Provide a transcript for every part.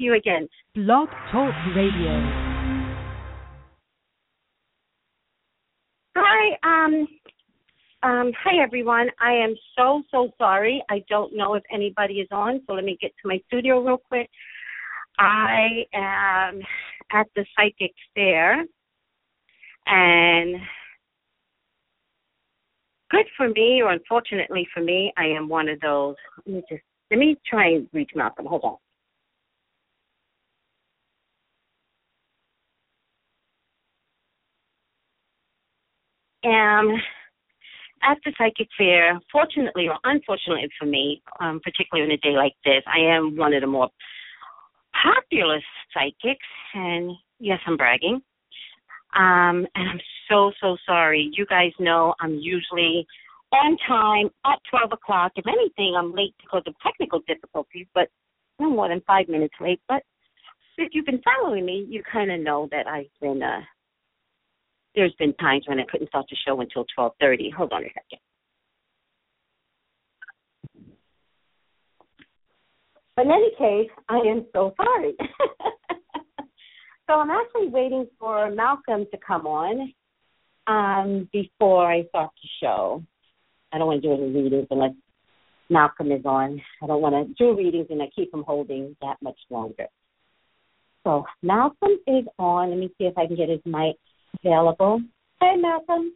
You again. Blog Talk Radio. Hi, um, um, hi everyone. I am so so sorry. I don't know if anybody is on, so let me get to my studio real quick. I am at the psychic fair, and good for me, or unfortunately for me, I am one of those. Let me just let me try and reach Malcolm. Hold on. Am at the psychic fair. Fortunately or unfortunately for me, um, particularly on a day like this, I am one of the more popular psychics, and yes, I'm bragging. Um, and I'm so so sorry. You guys know I'm usually on time at 12 o'clock. If anything, I'm late because of technical difficulties, but no more than five minutes late. But if you've been following me, you kind of know that I've been uh, there's been times when I couldn't start the show until 12:30. Hold on a second. But in any case, I am so sorry. so I'm actually waiting for Malcolm to come on um, before I start the show. I don't want to do any readings unless Malcolm is on. I don't want to do readings and I keep him holding that much longer. So Malcolm is on. Let me see if I can get his mic available. Hey, Malcolm.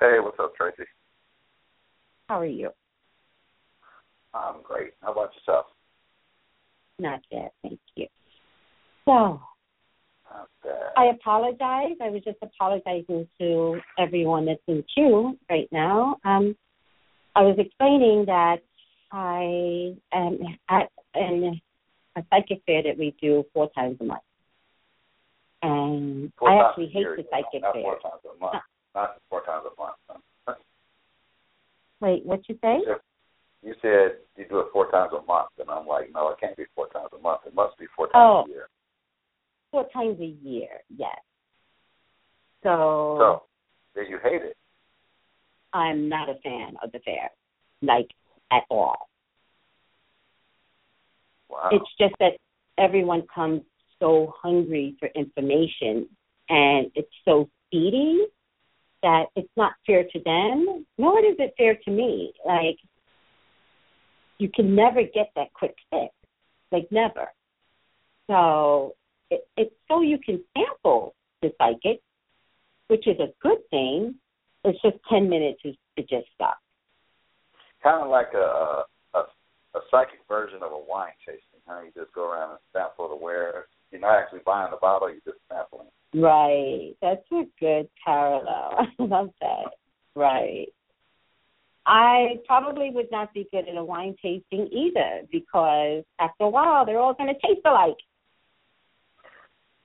Hey, what's up, Tracey? How are you? I'm great. How about yourself? Not bad, thank you. So, I apologize. I was just apologizing to everyone that's in queue right now. Um, I was explaining that I am at an, a psychic fair that we do four times a month. And four I actually hate year, the psychic not fair. Four times a month. Not four times a month. Wait, what you say? You said you do it four times a month, and I'm like, no, it can't be four times a month. It must be four times oh, a year. Four times a year, yes. So, so, did you hate it? I'm not a fan of the fair, like at all. Wow. It's just that everyone comes so hungry for information and it's so speedy that it's not fair to them, nor is it fair to me. Like, you can never get that quick fix. Like, never. So, it, it's so you can sample the psychic, which is a good thing. It's just 10 minutes is to just stop. Kind of like a, a a psychic version of a wine tasting. How you just go around and sample the wares you're not actually buying the bottle, you're just sampling. Right. That's a good parallel. I love that. Right. I probably would not be good at a wine tasting either because after a while they're all going to taste alike.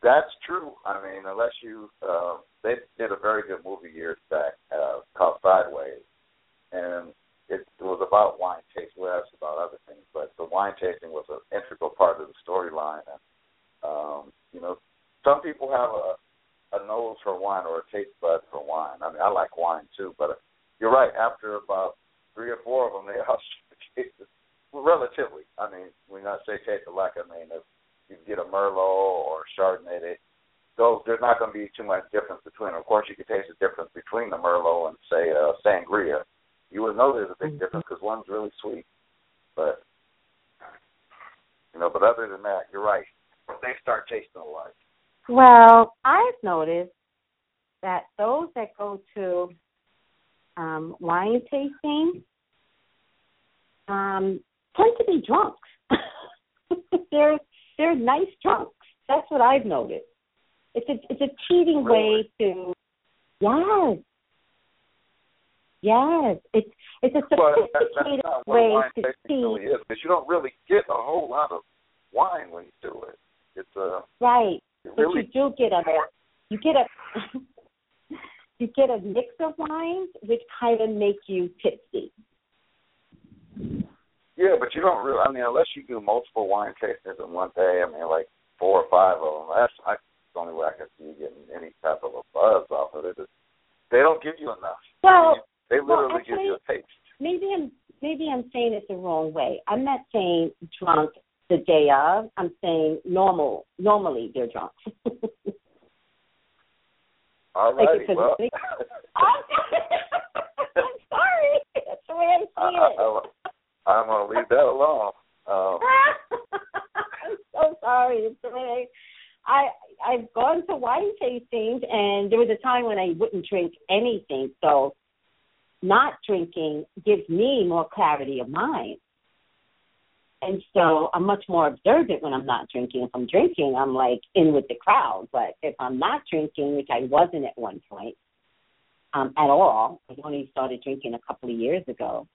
That's true. I mean, unless you, uh, they did a very good movie years back uh, called Sideways, and it, it was about wine tasting. Well, it's about other things, but the wine tasting was an integral part of the storyline, and um, you know, some people have a a nose for wine or a taste bud for wine. I mean, I like wine too, but you're right. After about three or four of them, they all taste relatively. I mean, when I say taste alike, I mean if you get a Merlot or a Chardonnay, they, those there's not going to be too much difference between. Them. Of course, you can taste the difference between the Merlot and say uh, Sangria. You would know there's a big difference because one's really sweet, but you know. But other than that, you're right they start tasting alike? Well, I've noticed that those that go to um, wine tasting um, tend to be drunks. they're they're nice drunks. That's what I've noticed. It's a it's a cheating really? way to yes. Yes, it's it's a well, sophisticated that, way to see. really is, you don't really get a whole lot of wine when you do it. It's a right. it But really you do get a you get a you get a mix of wines which kind of make you tipsy. yeah, but you don't really. I mean, unless you do multiple wine tastings in one day. I mean, like four or five of them. That's I, the only way I can see you getting any type of a buzz off of it. It's, they don't give you enough. Well, they well, literally give you a taste. maybe I'm maybe I'm saying it the wrong way. I'm not saying drunk the day of. I'm saying normal. Normally they're drunk. All Like, righty. because- Well, I'm sorry. That's the way I I, see it. I, I'm gonna leave that alone. Um, I'm so sorry. It's the way I I've gone to wine tastings, and there was a time when I wouldn't drink anything. So, not drinking gives me more clarity of mind, and so I'm much more observant when I'm not drinking. If I'm drinking, I'm like in with the crowd. But if I'm not drinking, which I wasn't at one point um, at all, I only started drinking a couple of years ago.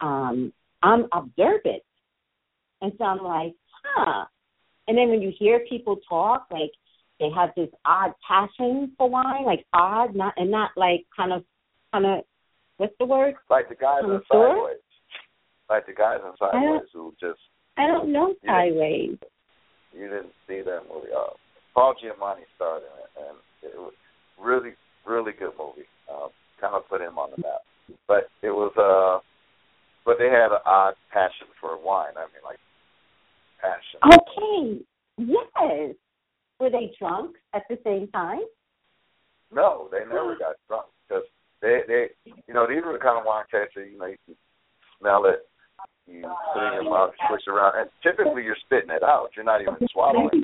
Um, I'm observant. And so I'm like, huh. And then when you hear people talk, like they have this odd passion for wine, like odd, not and not like kind of, kind of, what's the word? like the guys in Connoisseur? Sideways. Like the guys in Sideways who just I don't know sideways. you didn't see that movie. Uh, Paul Giamatti starred in it, and it was really, really good movie. Um, kind of put him on the map. But it was, uh, but they had an odd passion for wine. I mean, like passion. Okay. Yes. Were they drunk at the same time? No, they never got drunk because they, they, you know, these were the kind of wine tasters. You know, you can smell it, you put it in your mouth, switch around, and typically you're spitting it out. You're not even swallowing.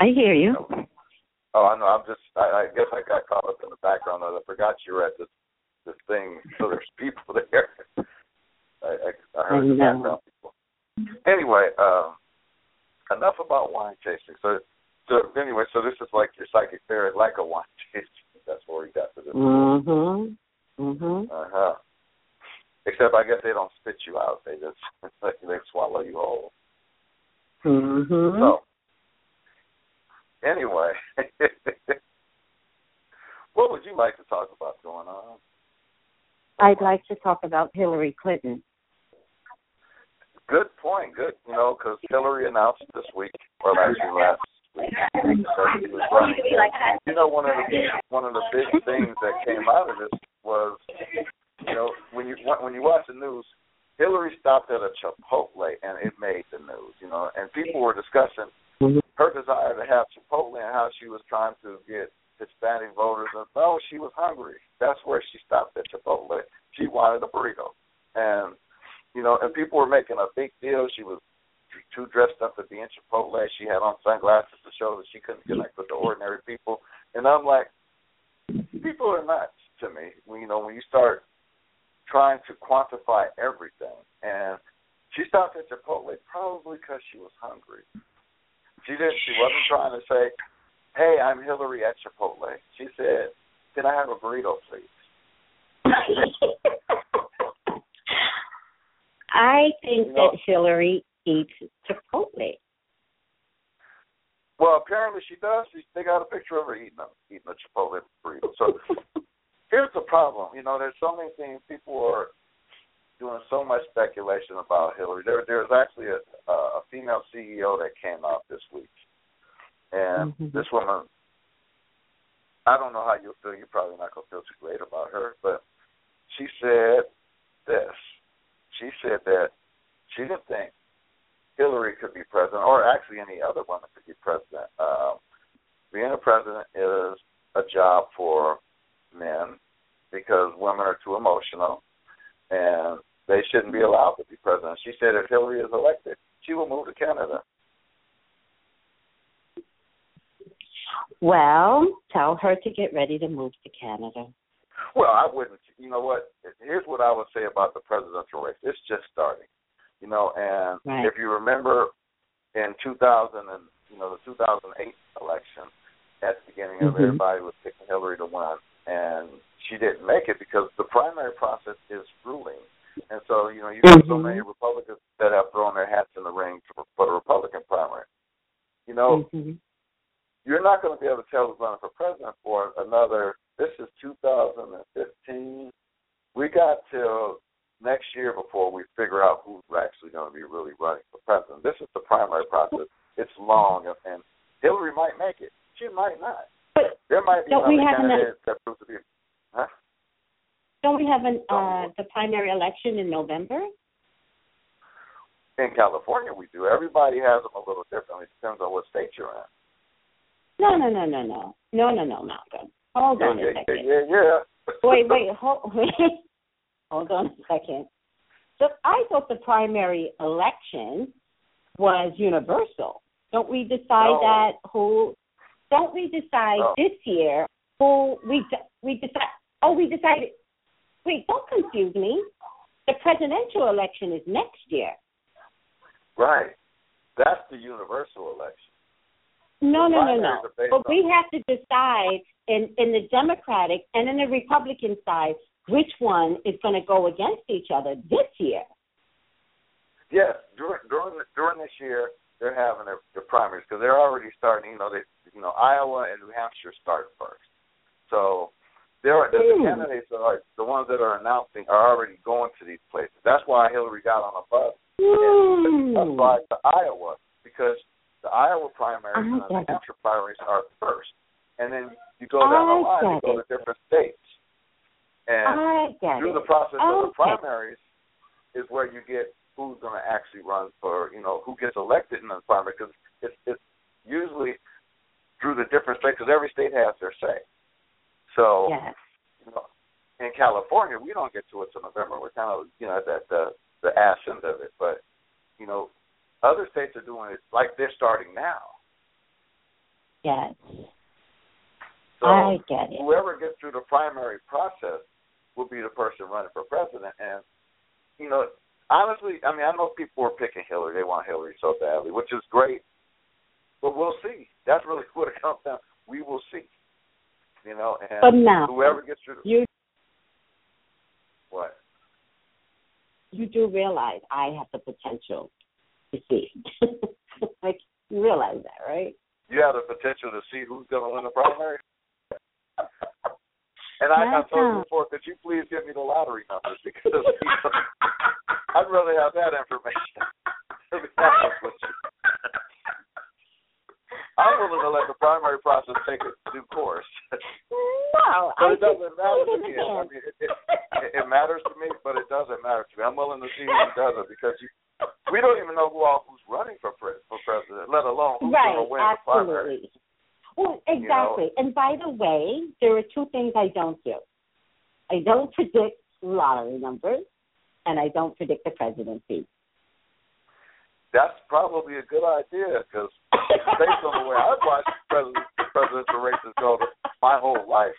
I hear you. Oh, I know. I'm just. I, I guess I got caught up in the background. I forgot you were at this this thing. So there's people there. I, I, I heard I the background people. Anyway, um, enough about wine tasting. So, so anyway, so this is like your psychic fair, like a wine tasting. That's where we got to this. Mhm. Mhm. Uh huh. Except I guess they don't spit you out. They just they swallow you whole. Mhm. So anyway, what would you like to talk about going on? I'd like to talk about Hillary Clinton. Good point. Good, you know, because Hillary announced this week, or actually last week, that she was running. You know, one of the one of the big things that came out of this was, you know, when you when you watch the news, Hillary stopped at a Chipotle and it made the news. You know, and people were discussing mm-hmm. her desire to have Chipotle and how she was trying to get Hispanic voters. And no, she was hungry. That's where she stopped at Chipotle. She wanted a burrito, and you know, and people were making a big deal. She was too dressed up to be in Chipotle. She had on sunglasses to show that she couldn't connect with the ordinary people. And I'm like, people are nuts to me. When you know, when you start trying to quantify everything, and she stopped at Chipotle probably because she was hungry. She didn't. She wasn't trying to say, "Hey, I'm Hillary at Chipotle." She said, "Can I have a burrito, please?" I think You know- that Hillary eats Chipotle. Well, apparently she does. She, they got a picture of her eating a eating a Chipotle burrito. So here's the problem. You know, there's so many things. People are doing so much speculation about Hillary. There, there's actually a, a female CEO that came out this week, and Mhm. this woman. I don't know how you'll feel. You're probably not gonna feel too great about her, but she said this. She said that she didn't think Hillary could be president, or actually any other woman could be president. Um, being a president is a job for men because women are too emotional, and they shouldn't be allowed to be president. She said if Hillary is elected, she will move to Canada. Well, tell her to get ready to move to Canada. Well, I wouldn't. You know what? Here's what I would say about the presidential race. It's just starting. You know, and Right. if you remember in 2000 and you know the 2008 election, at the beginning of it, Mhm. everybody was picking Hillary to win, and she didn't make it because the primary process is grueling. And so, you know, you have mm-hmm. so many Republicans that have thrown their hats in the ring for, for the Republican primary. You know, mm-hmm. You're not going to be able to tell who's running for president for another. This is 2015. We got till next year before we figure out who's actually going to be really running for president. This is the primary process. It's long, and Hillary might make it. She might not. But there might be don't we have candidate that proves to be. Huh? Don't we have an uh, the primary election in November? In California, we do. Everybody has them a little differently. It depends on what state you're in. No, no, no, no, no, no, no, no, Malcolm. Hold yeah, on yeah, a second. Yeah, yeah. wait, wait, hold, hold on a second. So I thought the primary election was universal. Don't we decide no. that who? Don't we decide no. this year who we we decide? Oh, we decided. Wait, don't confuse me. The presidential election is next year. Right. That's the universal election. No, no, no, no. But we have to decide in in the Democratic and in the Republican side which one is going to go against each other this year. Yes, during during during this year they're having their, their primaries because they're already starting. You know, they you know Iowa and New Hampshire start first, so there are the, the Hmm. candidates are the ones that are announcing are already going to these places. That's why Hillary got on a bus Hmm. and applied to Iowa because the Iowa primaries I and the New. Hampshire primaries are first, and then you go down the line and get go to different states. And through it. the process of the primaries is where you get who's going to actually run for, you know, who gets elected in the primary because it's it's usually through the different states because every state has their say. So, Yes. you know, in California, we don't get to it till November. We're kind of, you know, at that the the ass end of it. But, you know, other states are doing it like they're starting now. Yes. So I get it. whoever gets through the primary process will be the person running for president. And you know, honestly, I mean, I know people are picking Hillary; they want Hillary so badly, which is great. But we'll see. That's really what it comes down. We will see. You know, and But now whoever gets through, the, you what? you do realize I have the potential to see. like you realize that, right? You have the potential to see who's going to win the primary. And I, I told you before, could you please give me the lottery numbers because I'd rather have that information. To be honest with you. I'm willing to let the primary process take its due course. No, But I it doesn't matter to me. I mean, it, it, it matters to me, but it doesn't matter to me. I'm willing to see who does it because you, we don't even know who all who's running for pre- for president, let alone who's right, going to win the primary. absolutely. Well, exactly. And by the way, there are two things I don't do. I don't predict lottery numbers, and I don't predict the presidency. That's probably a good idea because based on the way I've watched president, presidential races go my whole life,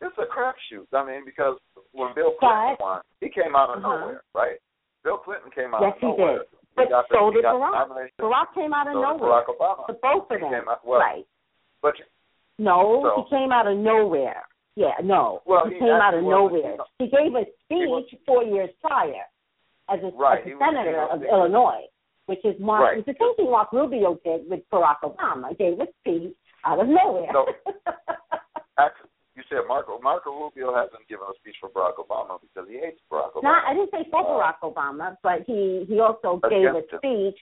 it's a crapshoot. I mean, because when Bill Clinton But- won, he came out of Uh-huh. nowhere, right? Bill Clinton came out Yes, of nowhere. Yes, he did. But the, so he did Barack. Barack came out of So nowhere. Barack Obama. The both of He them. out- well, right. But No, So- he came out of nowhere. Yeah, no. Well, he he came out of nowhere. He gave a He speech four years prior as a, Right, as a senator was- of Illinois, which is Mark. Right. It's the same thing Mark Rubio did with Barack Obama. Gave a speech out of nowhere. No. actually, you said Marco Marco Rubio hasn't given a speech for Barack Obama because he hates Barack Obama. Not, I didn't say for Uh, Barack Obama, but he he also gave a speech.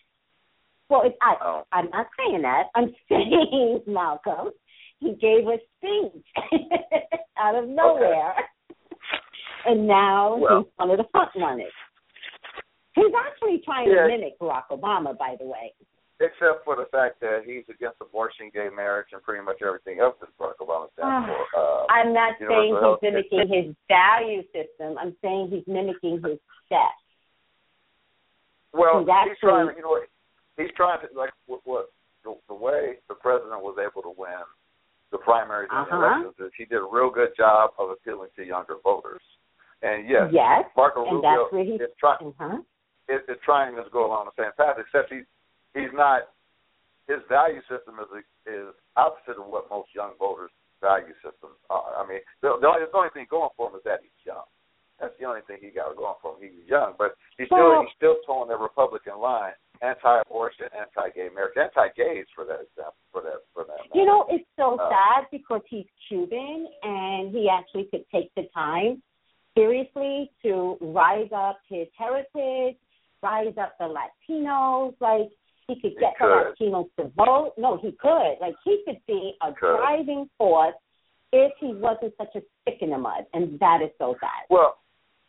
Well, it, I Oh. I'm not saying that. I'm saying Malcolm, he gave a speech out of nowhere, and now Well- he's one of the front runners. He's actually trying Yeah. to mimic Barack Obama, by the way. Except for the fact that he's against abortion, gay marriage, and pretty much everything else that Barack Obama stands for. Uh, I'm not saying he's health mimicking his value system. I'm saying he's mimicking his steps. well, he's he's, actually- trying. You know, he's trying to like what, what the, the way the president was able to win the primaries and Uh-huh. elections is he did a real good job of appealing to younger voters. And yes, Yes, Marco Rubio he. is trying. Uh-huh. is, is trying to go along the same path, except he he's not. His value system is is opposite of what most young voters' value systems are. I mean, the, the, only, the only thing going for him is that he's young, That's the only thing he got going for him. He was young, but he's still well, he's still toeing the Republican line, anti-abortion, anti-gay marriage, anti-gays for that example, for that for that. Matter. You know, it's so uh, sad because he's Cuban and he actually could take the time seriously to rise up his heritage, rise up the Latinos, like he could get he could. the Latinos to vote. No, he could. Like he could be a could. driving force if he wasn't such a stick in the mud, and that is so sad. Well,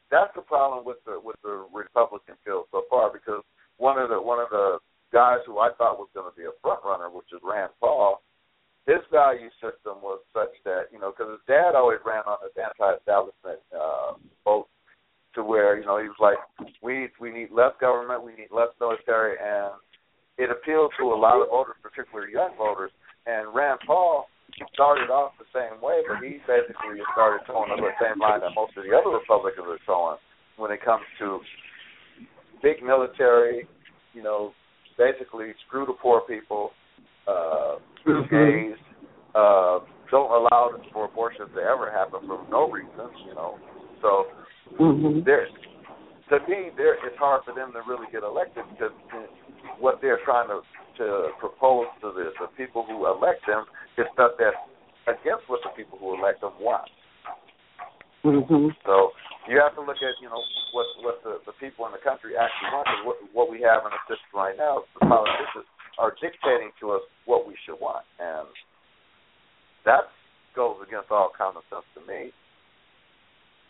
that's the problem with the with the Republican field so far because one of the one of the guys who I thought was going to be a front runner, which is Rand Paul, his value system was such that you know because his dad always ran on this anti-establishment uh, vote to where you know he was like we we need less government, we need less military, and to a lot of voters, particularly young voters. And Rand Paul started off the same way, but he basically started toeing the same line that most of the other Republicans are toeing when it comes to big military, you know, basically screw the poor people, uh, screw gays, uh, don't allow for abortions to ever happen for no reason, you know. So mm-hmm. there's to me, there it's hard for them to really get elected because what they're trying to to propose to the, the people who elect them is stuff that's against what the people who elect them want. Mm-hmm. So you have to look at you know what what the, the people in the country actually want. And what what we have in the system right now, the politicians are dictating to us what we should want, and that goes against all common sense to me.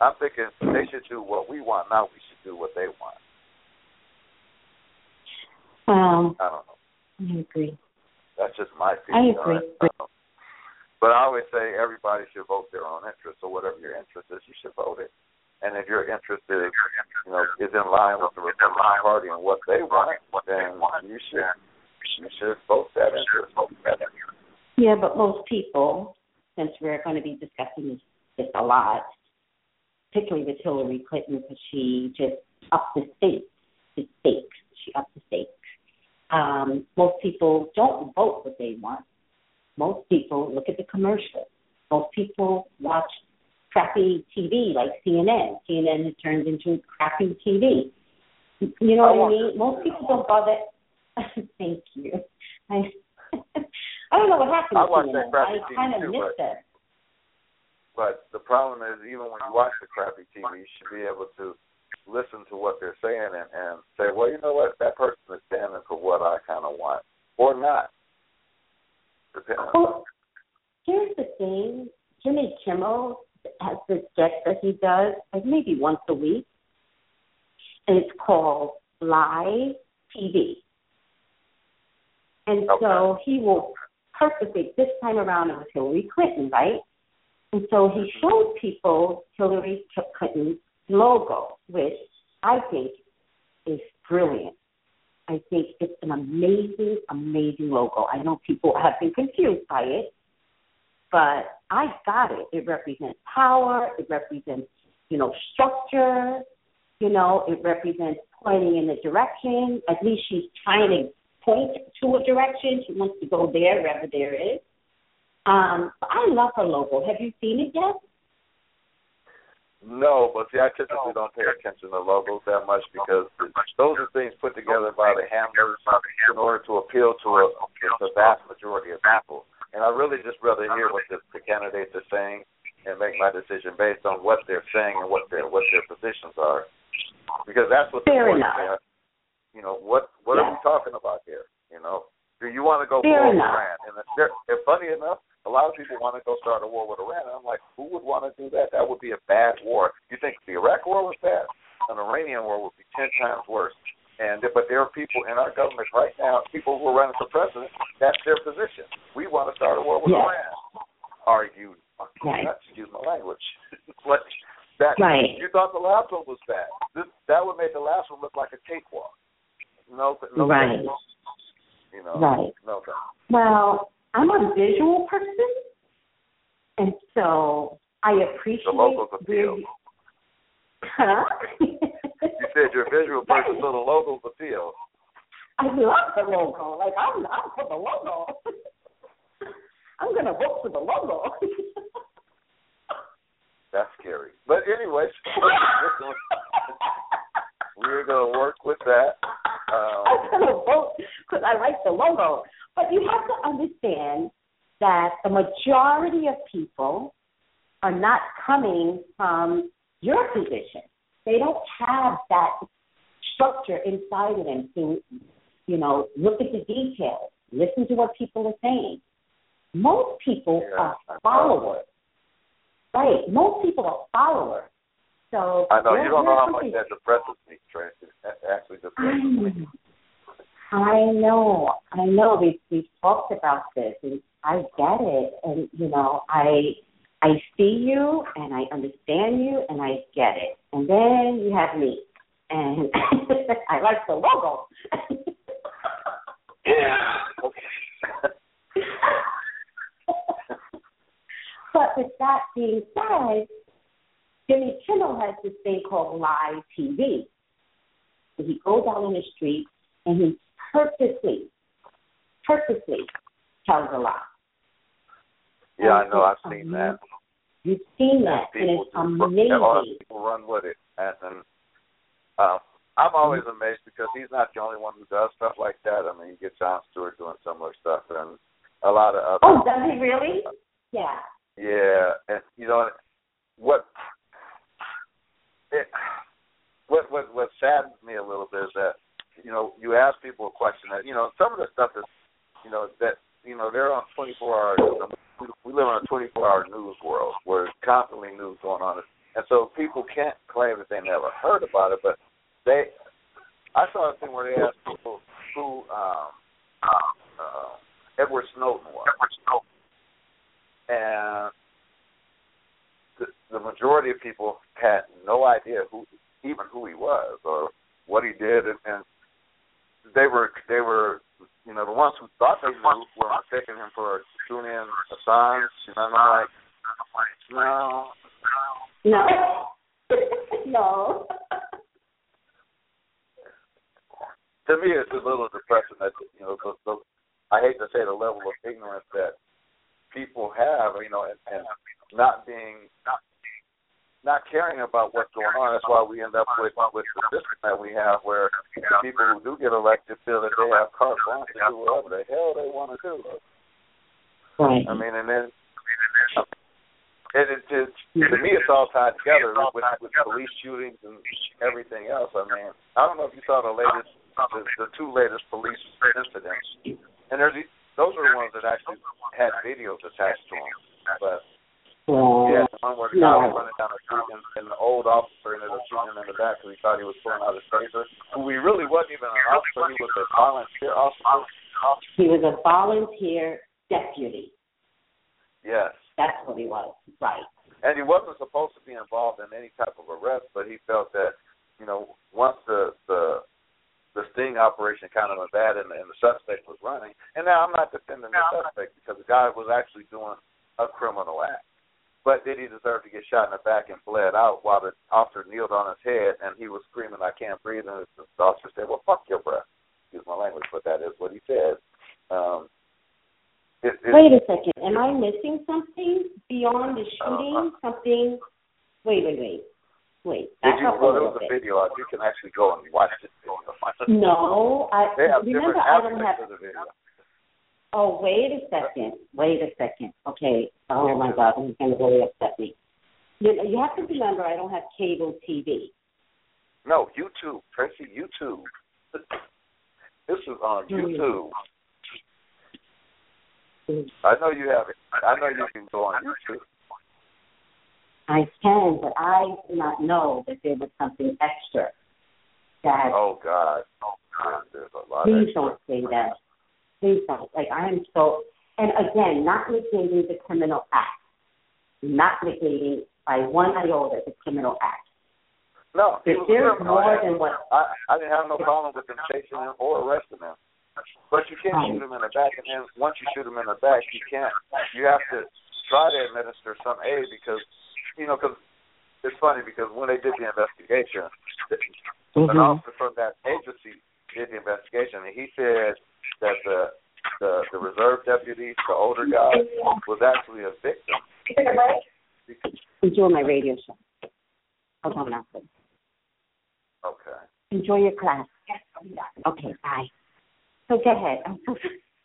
I'm thinking they should do what we want, not we should do what they want. Um, I don't know. I agree. That's just my opinion. I agree. Um, but I always say everybody should vote their own interest. So whatever your interest is, you should vote it. And if your interest is, you know, is in line with the Republican Party and what they want, then you should you should vote that interest. Yeah, but most people, since we're going to be discussing this a lot, particularly with Hillary Clinton, because she just upped the stakes. She upped the stakes um, most people don't vote what they want. Most people look at the commercials. Most people watch crappy TV like CNN. CNN has turned into crappy TV. You know what I mean? Most people don't bother. Thank you. I I don't know what happened I to watch CNN. That crappy I kind of too, missed but, it. But the problem is, even when you watch the crappy TV, you should be able to listen to what they're saying and, and say, well, you know what, that person is standing for what I kind of want, or not. Well, here's the thing: Jimmy Kimmel has this sketch that he does, like maybe once a week, and it's called Live TV. And okay. so he will purposely this time around it was Hillary Clinton, right? And so he mm-hmm. showed people Hillary Clinton's logo, which I think is brilliant. I think it's an amazing, amazing logo. I know people have been confused by it, but I got it. It represents power. It represents, you know, structure. You know, it represents pointing in a direction. At least she's trying to point to a direction. She wants to go there, wherever there is. Um, I love her logo. Have you seen it yet? No, but see, I typically don't pay attention to logos that much because those are things put together by the handlers in order to appeal to a, the vast majority of people. And I really just rather hear what the, the candidates are saying and make my decision based on what they're saying and what their what their positions are, because that's what the Fair enough. You know what what yeah. are we talking about here? You know, do you want to go Fair for enough. Iran? And, and funny enough, a lot of people want to go start a war with Iran. I'm like, who would want to do that? That would be a bad war. You think the Iraq war was bad? An Iranian war would be ten times worse. And but there are people in our government right now, people who are running for president. That's their position. We want to start a war with. Iran. Are you? Right. Excuse my language. but that right. you thought the last one was bad. This, that would make the last one look like a cakewalk. No, no. Right. You know. Right. No. Well, I'm a visual person, and so I appreciate the logos appeal. You, huh? you said you're a visual person, so the logos appeal. I love the logo. Like I'm, I'm for the logo. I'm gonna vote for the logo. That's scary. But anyway, we're gonna work with that. Um, I'm gonna vote because I like the logo. But you have to understand that the majority of people are not coming from your position. They don't have that structure inside of them to, you know, look at the details, listen to what people are saying. Most people Yeah, are followers. Right. Most people are followers. So I know you don't know how much that depresses me, Tracey. That actually depresses me. I know, I know. We've we've talked about this, and I get it. And you know, I I see you, and I understand you, and I get it. And then you have me, and I like the logo. but with that being said, Jimmy Kimmel has this thing called live TV. He goes out on the street and he purposely, purposely tells a lie. Yeah, I know. I've seen amazing. that. You've seen that, and People it's do- A lot of people run with it, and, and uh, I'm always amazed because he's not the only one who does stuff like that. I mean, you get Jon Stewart doing similar stuff, and a lot of other. Oh, does he really? Yeah. Yeah, and you know what? It, what what what saddens me a little bit is that you know you ask people a question that you know some of the stuff is you know that you know they're on 24 hours. We live in a 24 hour news world where there's constantly news going on, and so people can't claim that they never heard about it. But they, I saw a thing where they asked people who um, uh, Edward Snowden was. And the, the majority of people had no idea who, even who he was or what he did, and, and they were they were you know the ones who thought they knew were mistaking him for Julian Assange. You know, and I'm like, no, No. no. to me it's a little depressing that you know the, the I hate to say the level of ignorance that people have, you know, and, and not being not not caring about what's going on. That's why we end up with with the system that we have, where the people who do get elected feel that they have carte blanche to do whatever the hell they want to do. Right. I mean, and then and it just to me it's all tied together with with police shootings and everything else. I mean, I don't know if you saw the latest, the, the two latest police incidents, and there's those are the ones that actually had videos attached to them, but. Well, Yeah, the one where the guy was running down the street and, and the old officer ended up shooting him in the back because he thought he was pulling out his taser. Who he really wasn't even an officer; he was a volunteer officer. He was a volunteer deputy. Yes, That's what he was. Right. and he wasn't supposed to be involved in any type of arrest, but he felt that you know once the the the sting operation kind of went bad and, and the suspect was running. And now I'm not defending the suspect because the guy was actually doing a criminal act. But did he deserve to get shot in the back and bled out while the officer kneeled on his head and he was screaming, "I can't breathe"? And the officer said, "Well, fuck your breath." Excuse my language, but that is what he said. Um, it, it, Wait a second. Am I missing something beyond the shooting? Something? Wait, wait, wait. Wait. Did you? Well, there was a video out. You can actually go and watch it. No, I remember. I don't have. the video. Oh, wait a second. Wait a second. Okay. Oh my God, this is going to really upset me. You, you have to remember, I don't have cable TV. No, YouTube, Tracey, YouTube. This is on Hmm. YouTube. I know you have it. I know you can go on YouTube. I can, but I did not know that there was something extra. That Oh God, oh God, there's a lot. please of don't say that. Please don't. Like I am so. And again, not negating the criminal act, not negating by one iota the criminal act. No, If there's more I- than what I, I didn't have no problem with them chasing him or arresting him. But you can't Right. shoot him in the back, and then once you shoot him in the back, you can't. You have to try to administer some aid because, you know, because it's funny because when they did the investigation, an Mm-hmm. officer from that agency did the investigation, and he said that the the, the reserve deputy, the older guy, was actually a victim enjoy my radio show. Hold on, Malcolm. Okay. Enjoy your class. Okay, bye. So go ahead. I'm so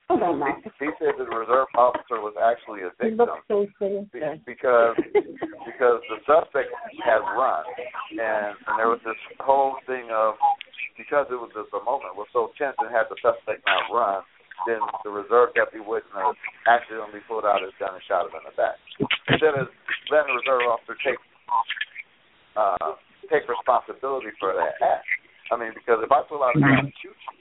hold on, Malcolm. He said that the reserve officer was actually a victim look so sinister. because because the suspect had run, and, and there was this whole thing of because it was the, the moment was so tense and had the suspect not run, then the reserve deputy wouldn't accidentally pulled out his gun and shot him in the back. Instead of letting the reserve officer take uh, take responsibility for that act. I mean, because if I pull out a gun and shoot you,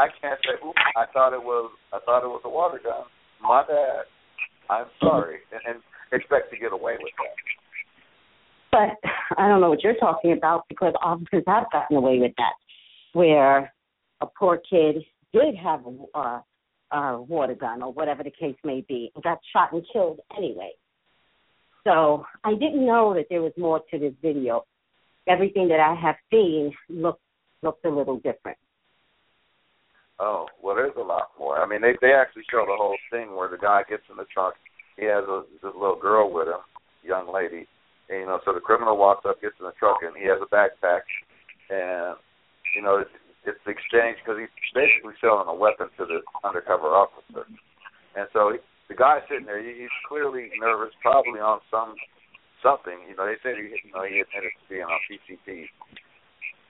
I can't say, "Oops, I thought it was I thought it was a water gun. My bad. I'm sorry," and, and expect to get away with that. But I don't know what you're talking about because officers have gotten away with that, where a poor kid did have a, a, water gun or whatever the case may be and got shot and killed anyway. So I didn't know that there was more to this video. Everything that I have seen looked looked a little different. Oh, well, there's a lot more. I mean, they they actually show the whole thing where the guy gets in the trunk. He has a this little girl with him, young lady. And, you know, so the criminal walks up, gets in the truck, and he has a backpack, and you know, it's, it's the exchange because he's basically selling a weapon to the undercover officer. And so he, the guy's sitting there. he- He's clearly nervous, probably on some something. You know, they said he, you know, he admitted to being on PCP.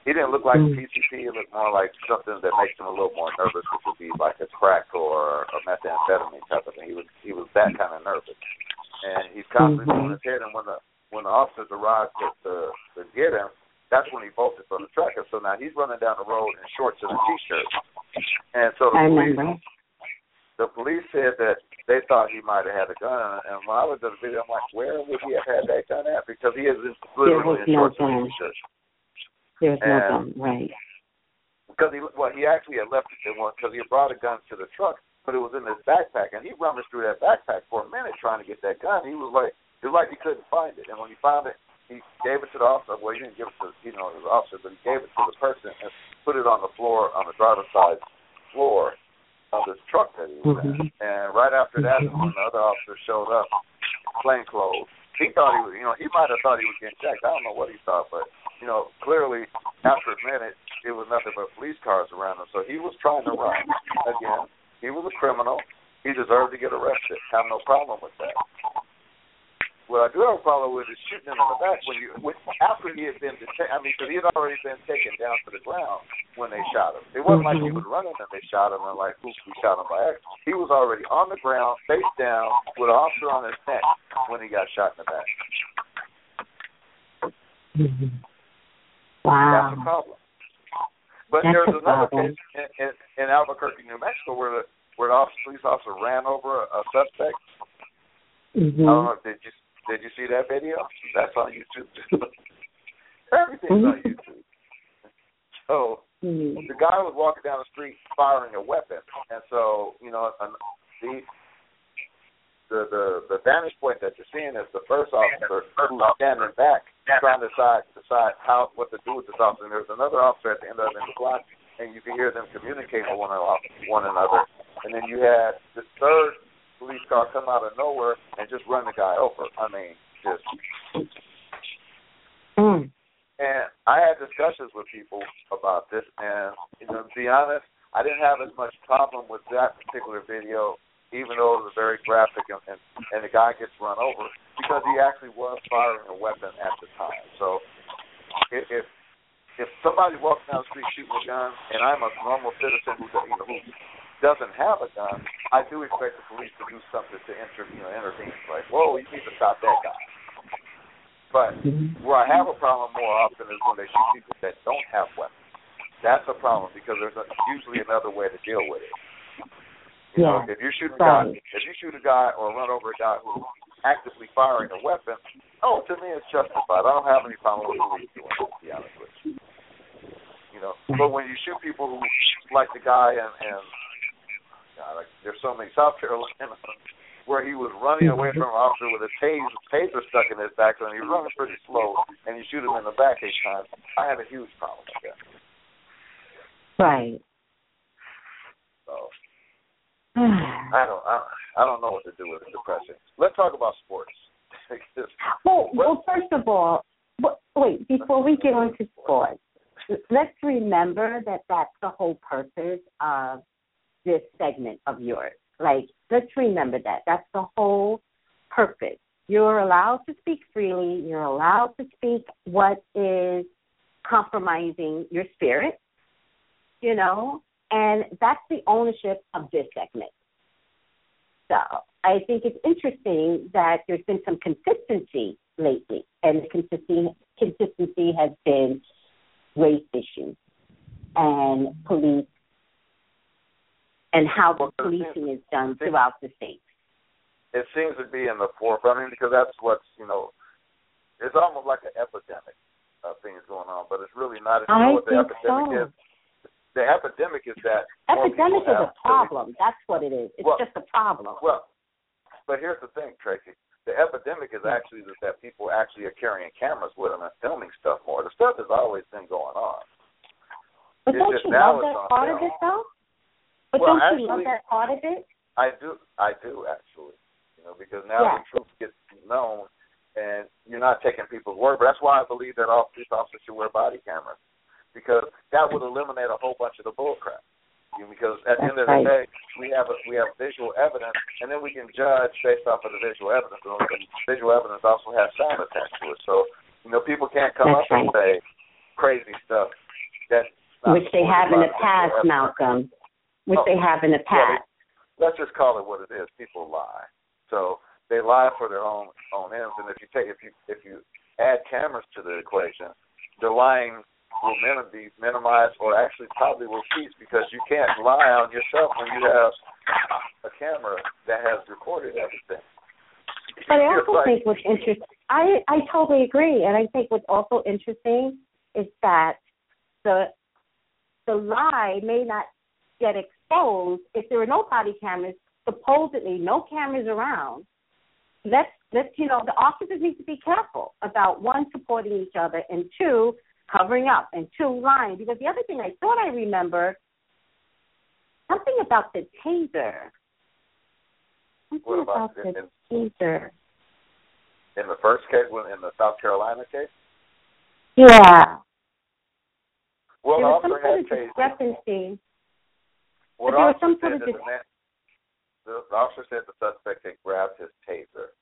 He didn't look like a hmm. PCP. He looked more like something that makes him a little more nervous, which would be like a crack or a methamphetamine type of thing. He was he was that kind of nervous, and he's constantly mm-hmm. moving his head. And when the when the officers arrived to to, to get him, that's when he bolted from the truck. And so now he's running down the road in shorts and a t-shirt. And so the I police remember. the police said that they thought he might have had a gun, and when I was at the video, I'm like, where would he have had that gun at? Because he is literally in no shorts and a gun. t-shirt. There's no gun, right? Because he, well, he actually had left it because he brought a gun to the truck, but it was in his backpack, and he rummaged through that backpack for a minute trying to get that gun. He was like, it was like he couldn't find it, and when he found it, he gave it to the officer. Well, he didn't give it to you know the officer, but he gave it to the person and put it on the floor on the driver's side floor of this truck that he was in. Mm-hmm. And right after that, is when the other officer showed up, plain clothes. He thought he was, you know, he might have thought he was getting checked. I don't know what he thought, but you know, clearly after a minute, it was nothing but police cars around him. So he was trying to run again. He was a criminal. He deserved to get arrested. Have no problem with that. What I do have a problem with is shooting him in the back when you when, after he had been detained. I mean, because he had already been taken down to the ground when they shot him. It wasn't like he mm-hmm. was running and they shot him and like, oops, we shot him by accident. He was already on the ground, face down, with an officer on his neck when he got shot in the back. Mm-hmm. Wow. That's a problem. But That's there's another problem. case in, in, in Albuquerque, New Mexico, where the where the officer, police officer ran over a, a suspect. Mm-hmm. I don't know. Did you did you see that video? That's on YouTube too. Everything's on YouTube. So hmm the guy was walking down the street firing a weapon, and so you know an- the the the the vantage point that you're seeing is the first officer standing back trying to decide decide how what to do with this officer. And there's another officer at the end of the block, and you can hear them communicate with one another, one another. And then you had this third police car come out of nowhere and just run the guy over. I mean, just Mm. and I had discussions with people about this, and you know, to be honest, I didn't have as much problem with that particular video, even though it was very graphic and, and, and the guy gets run over, because he actually was firing a weapon at the time. So if if, if somebody walks down the street shooting a gun, and I'm a normal citizen who you know, who doesn't have a gun, I do expect the police to do something to inter, you know, intervene. Like, whoa, you need to stop that guy. But mm-hmm. where I have a problem more often is when they shoot people that don't have weapons. That's a problem because there's a, usually another way to deal with it. You know, Yeah, if you shoot a guy, if you shoot a guy or run over a guy who's actively firing a weapon, oh, to me it's justified. I don't have any problem with police doing it. To be honest with you, you know. But when you shoot people who, like the guy and and God, like there's so many South Carolina where he was running away from an officer with a taser, taser stuck in his back, and he was running pretty slow, and you shoot him in the back eight times. I have a huge problem with that. Right. So I don't, I, I don't know what to do with it. Depressing. Let's talk about sports. well, well, first of all, wait, before we get on to sports, let's remember that that's the whole purpose of this segment of yours. Like, let's remember that. That's the whole purpose. You're allowed to speak freely. You're allowed to speak what is compromising your spirit, you know, and that's the ownership of this segment. So I think it's interesting that there's been some consistency lately, and the consistency, consistency has been race issues and police and how the policing is done throughout the state. It seems to be in the forefront, I mean, because that's what's you know, it's almost like an epidemic of things going on, but it's really not. If you know what the epidemic so. is, the epidemic is that epidemic is a problem. That's what it is. It's well, just a problem. Well, but here's the thing, Tracy. The epidemic is actually that, that people actually are carrying cameras with them and filming stuff more. The stuff has always been going on. But it's don't you now love that part of it, though? But Well, don't actually- you love that part of it? I do, I do actually, you know, because now Yeah. the truth gets known, and you're not taking people's word. But that's why I believe that all police officers should wear body cameras, because that would eliminate a whole bunch of the bullcrap. Because at the end of the day, we have a, we have visual evidence, and then we can judge based off of the visual evidence. And visual evidence also has sound attached to it, so you know people can't come That's up and say crazy stuff that Which they have in the past, Malcolm. Which Oh, they have in the yeah, past. let's just call it what it is. People lie, so they lie for their own own ends. And if you take if you if you add cameras to the equation, the lying will minim- be minimized, or actually probably will cease because you can't lie on yourself when you have a camera that has recorded everything. But I also like- think what's interesting, I I totally agree, and I think what's also interesting is that the the lie may not get exposed if there are no body cameras, supposedly no cameras around. Let's let's you know the officers need to be careful about one supporting each other and two covering up and two lying because the other thing I thought I remember something about the taser. Something What about about the in, taser. in the first case, when in the South Carolina case? Yeah. Well, there the was some sort of discrepancy. The there was some sort of dis- the, man, the, officer said the suspect had grabbed his taser,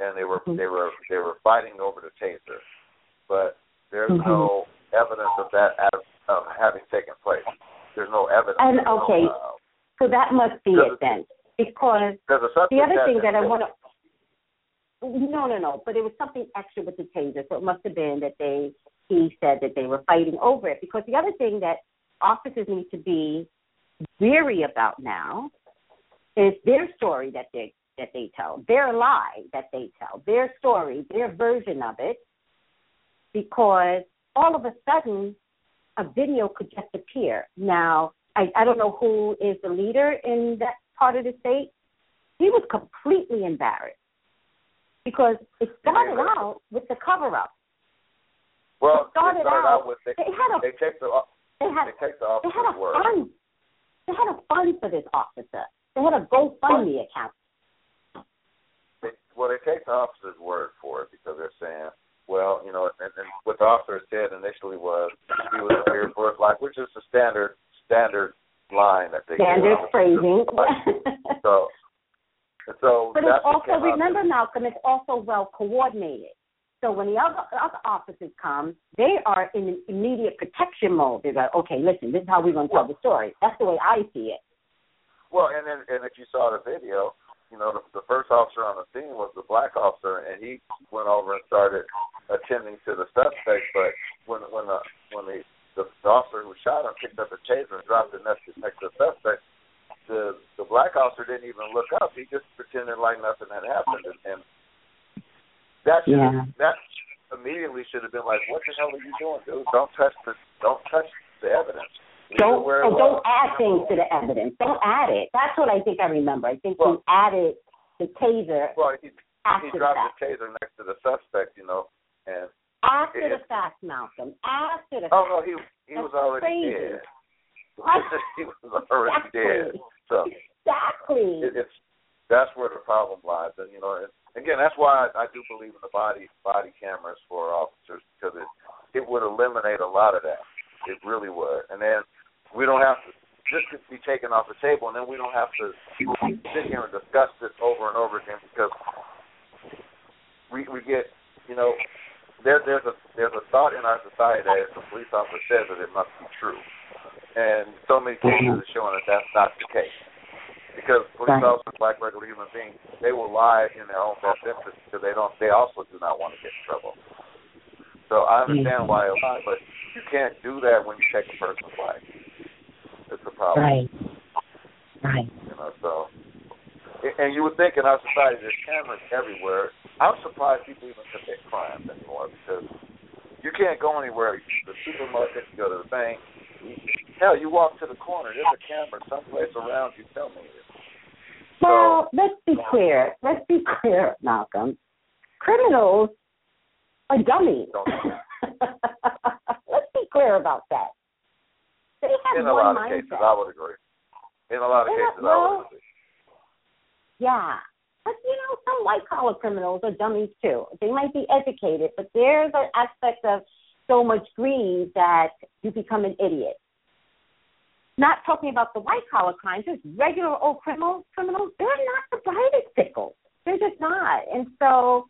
and they were Mhm. they were they were fighting over the taser, but there's Mhm. no evidence of that as, of having taken place. There's no evidence. And, There's no, okay. uh, So that must be it then. Because the other thing that I want to no, no, no. But it was something extra with the taser, so it must have been that they he said that they were fighting over it. Because the other thing that officers need to be weary about now is their story that they that they tell, their lie that they tell, their story, their version of it, because all of a sudden a video could just appear. Now, I, I don't know who is the leader in that part of the state. He was completely embarrassed because it started out with the cover up. Well, it started it started out- out with they, They had a they the they had they take the they had a word. fund. They had a fund for this officer. They had a GoFundMe account. they, well, they take the officer's word for it because they're saying, well, you know, and, and what the officer said initially was he was feared for his life, which is the standard standard line that they Standard give. phrasing. So, so But it's also remember, Malcolm, it's also well coordinated. So when the other other officers come, they are in immediate protection mode. They're like, okay, listen, this is how we're going to tell the story. That's the way I see it. Well, and then and if you saw the video, you know, the, the first officer on the scene was the black officer, and he went over and started attending to the suspect. But when when the when the the, the officer who shot him picked up a taser and dropped it next to, next to the suspect, the the black officer didn't even look up. He just pretended like nothing had happened, and, and that should Yeah. that immediately should have been like, what the hell are you doing, dude? Don't touch the don't touch the evidence. Leave Don't it it don't add things to the evidence. Don't add it. That's what I think I remember. I think Well- he added the taser Well, he he the dropped fact. the taser next to the suspect, you know, and After the it- fact, Malcolm. After the oh fact. no, he he was already crazy. dead. He was already dead. So Exactly. it, it's that's where the problem lies, and you know, and, again, that's why I, I do believe in the body body cameras for officers because it it would eliminate a lot of that. It really would, and then we don't have to. This could be taken off the table, and then we don't have to sit here and discuss this over and over again because we we get you know there there's a there's a thought in our society that if a police officer says it, it must be true, and so many cases are showing that that's not the case because police right. officers, like regular human beings, they will lie in their own best interest because they don't. They also do not want to get in trouble. So I understand why they lie, but you can't do that when you take a person's life. It's a problem. Right. Right. You know, so and you would think in our society there's cameras everywhere. I'm surprised people even commit crimes anymore because you can't go anywhere. You go to The supermarket, you go to the bank, Hell, you walk to the corner, there's a camera someplace around you. Tell me. Well, so, let's be clear. Let's be clear, Malcolm. Criminals are dummies. let's be clear about that. They have In a lot of mindset. cases, I would agree. In a lot of They're cases, not, well, I would agree. Yeah. But you know, some white collar criminals are dummies too. They might be educated, but there's an aspect of so much greed that you become an idiot. Not talking about the white collar crimes, just regular old criminals. Criminals, they're not the brightest pickles. They're just not, and so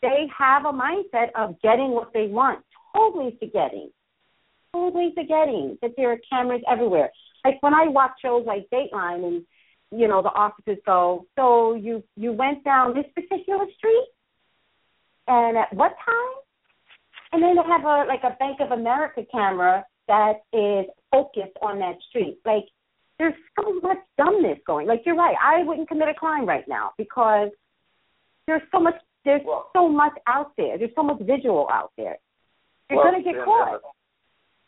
they have a mindset of getting what they want, totally forgetting, totally forgetting that there are cameras everywhere. Like when I watch shows like Dateline, and you know the officers go, "So you you went down this particular street, and at what time?" And then they have a like a Bank of America camera that is focused on that street. Like there's so much dumbness going. Like you're right. I wouldn't commit a crime right now because there's so much there's well, so much out there. There's so much visual out there. You're well, gonna get and, caught.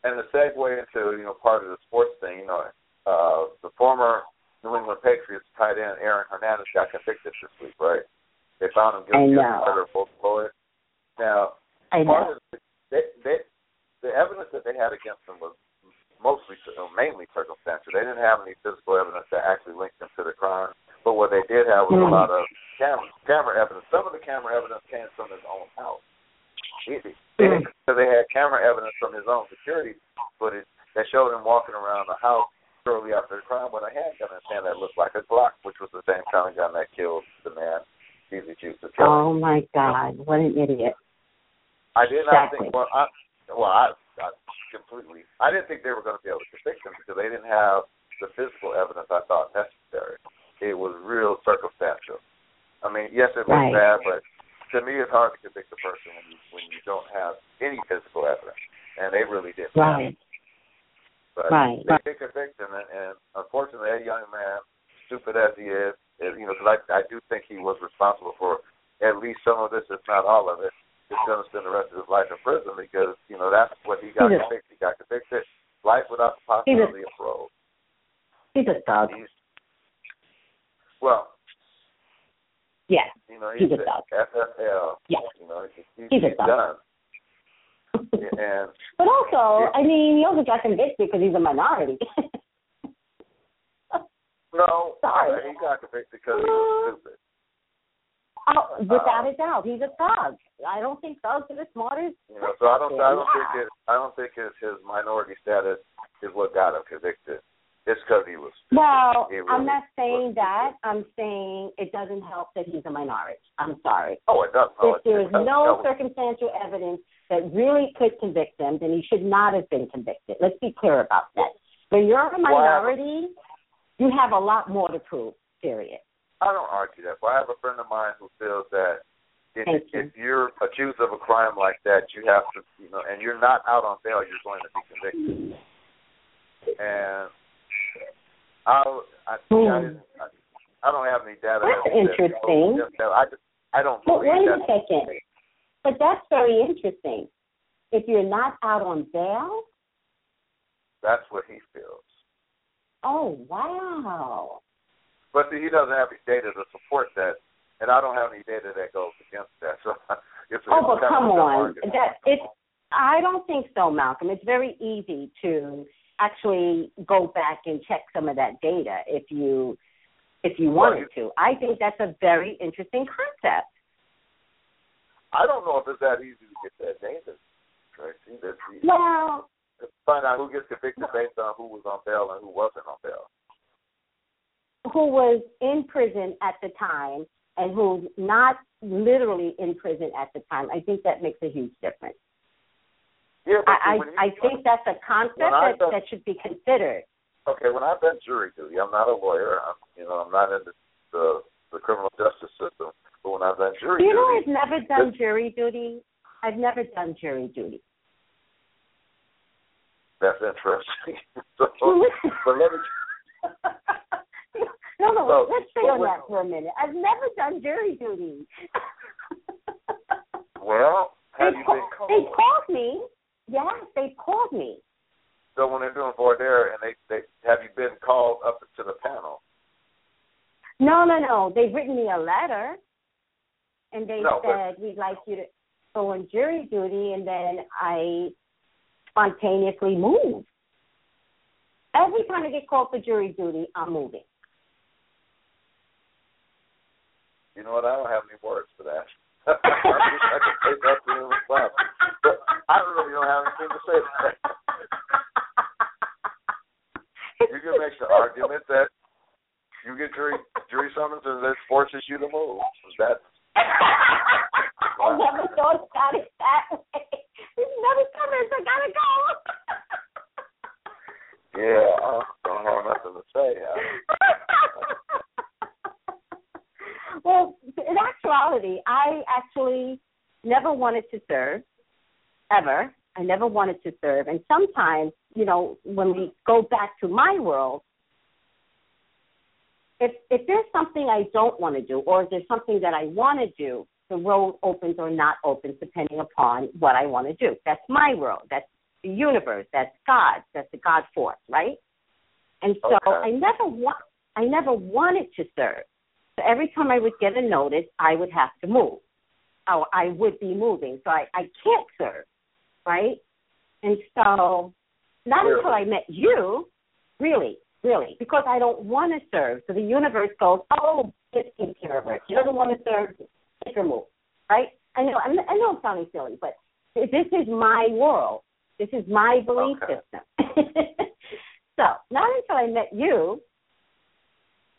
And the, and the segue into, you know, part of the sports thing, you know, uh the former New England Patriots tight end Aaron Hernandez got convicted this week, right? They found him guilty of murder of both Floyd. Now I part know. of the, they, they, the evidence that they had against him was mostly, mainly circumstantial. They didn't have any physical evidence that actually linked them to the crime. But what they did have was a lot of camera camera evidence. Some of the camera evidence came from his own house. It, mm-hmm. So they had camera evidence from his own security footage that showed him walking around the house shortly after the crime with a handgun in his hand that looked like a Glock, which was the same kind of gun that killed the man he's accused of killing. Oh my God! What an idiot! I did not exactly. think. Well, I, well, I, I completely. I didn't think they were going to be able to convict him because they didn't have the physical evidence I thought necessary. It was real circumstantial. I mean, yes, it was right. bad, but to me, it's hard to convict a person when you when you don't have any physical evidence, and they really didn't. Right. But right. they did convict him, and, and unfortunately, that young man, stupid as he is, is you know, because I I do think he was responsible for at least some of this, if not all of it going to spend the rest of his life in prison because you know that's what he got convicted. He got convicted. Life without the possibility of parole. He's a thug. He's, well, yeah, you know he's, he's a thug. FFL. Yeah, you know he's, he's, he's, he's a thug. done. and but also, I mean, he also got convicted because he's a minority. no, sorry, he got convicted because he was uh, stupid. Oh, without uh, a doubt, he's a thug. I don't think thugs are the smartest. You know, so I don't. I don't yeah. think it. I don't think his his minority status is what got him convicted. It's because he was. Well, he really I'm not saying that. I'm saying it doesn't help that he's a minority. I'm sorry. Oh, it does. Oh, if there's no circumstantial evidence that really could convict him, then he should not have been convicted. Let's be clear about that. When you're a minority, you have a lot more to prove. Period. I don't argue that, but I have a friend of mine who feels that if, if you're accused of a crime like that, you have to, you know, and you're not out on bail, you're going to be convicted. And I, I. I, hmm. I, I don't have any data. That's that interesting. That, I just, I don't but wait a second. But that's very interesting. If you're not out on bail, that's what he feels. Oh wow! But see, he doesn't have any data to support that, and I don't have any data that goes against that. So it's, oh, but come on, that it's. I don't think so, Malcolm. It's very easy to actually go back and check some of that data if you if you wanted to. I think that's a very interesting concept. I don't know if it's that easy to get that data, Tracy. That's easy. Well, find out who gets convicted based on who was on bail and who wasn't on bail. Who was in prison at the time and who's not literally in prison at the time. I think that makes a huge difference. Yeah, I I, I think that's a concept that, that should be considered. Okay, when I've done jury duty, I'm not a lawyer. I'm, you know, I'm not in the, the the criminal justice system. But when I've done jury Do you know I've never done jury duty? I've never done jury duty. that's interesting. so, but let me. no, no, So, let's stay on that for a minute. I've never done jury duty. Well, they, have you call, been called? they called me. Yes, they called me. So when they're doing voir dire, and they they have you been called up to the panel? No, no, no. They've written me a letter, and they No, but- said we'd like you to go on jury duty, and then I spontaneously move. Every time I get called for jury duty, I'm moving. You know what? I don't have any words for that. I wish I could take that to the response, but I really don't have anything to say to that. You can make the argument that you get jury jury summons and that forces you to move. That's I never thought about it that way. Never coming, so I gotta go. yeah. I don't have nothing to say. I, well, in actuality, I actually never wanted to serve, ever. I never wanted to serve. And sometimes, you know, when we go back to my world, if if there's something I don't want to do, or if there's something that I want to do, the road opens or not opens depending upon what I want to do. That's my world. That's the universe. That's God. That's the God force, right? And so Okay. I never want I never wanted to serve. So every time I would get a notice, I would have to move. Oh, I would be moving. So I, I can't serve, right? And so not Really? until I met you, really, really, because I don't want to serve. So the universe goes, oh, just take care of her. She doesn't want to serve, take her move, right? I know, I'm, I know I'm sounding silly, but this is my world. This is my belief Okay. system. so not until I met you,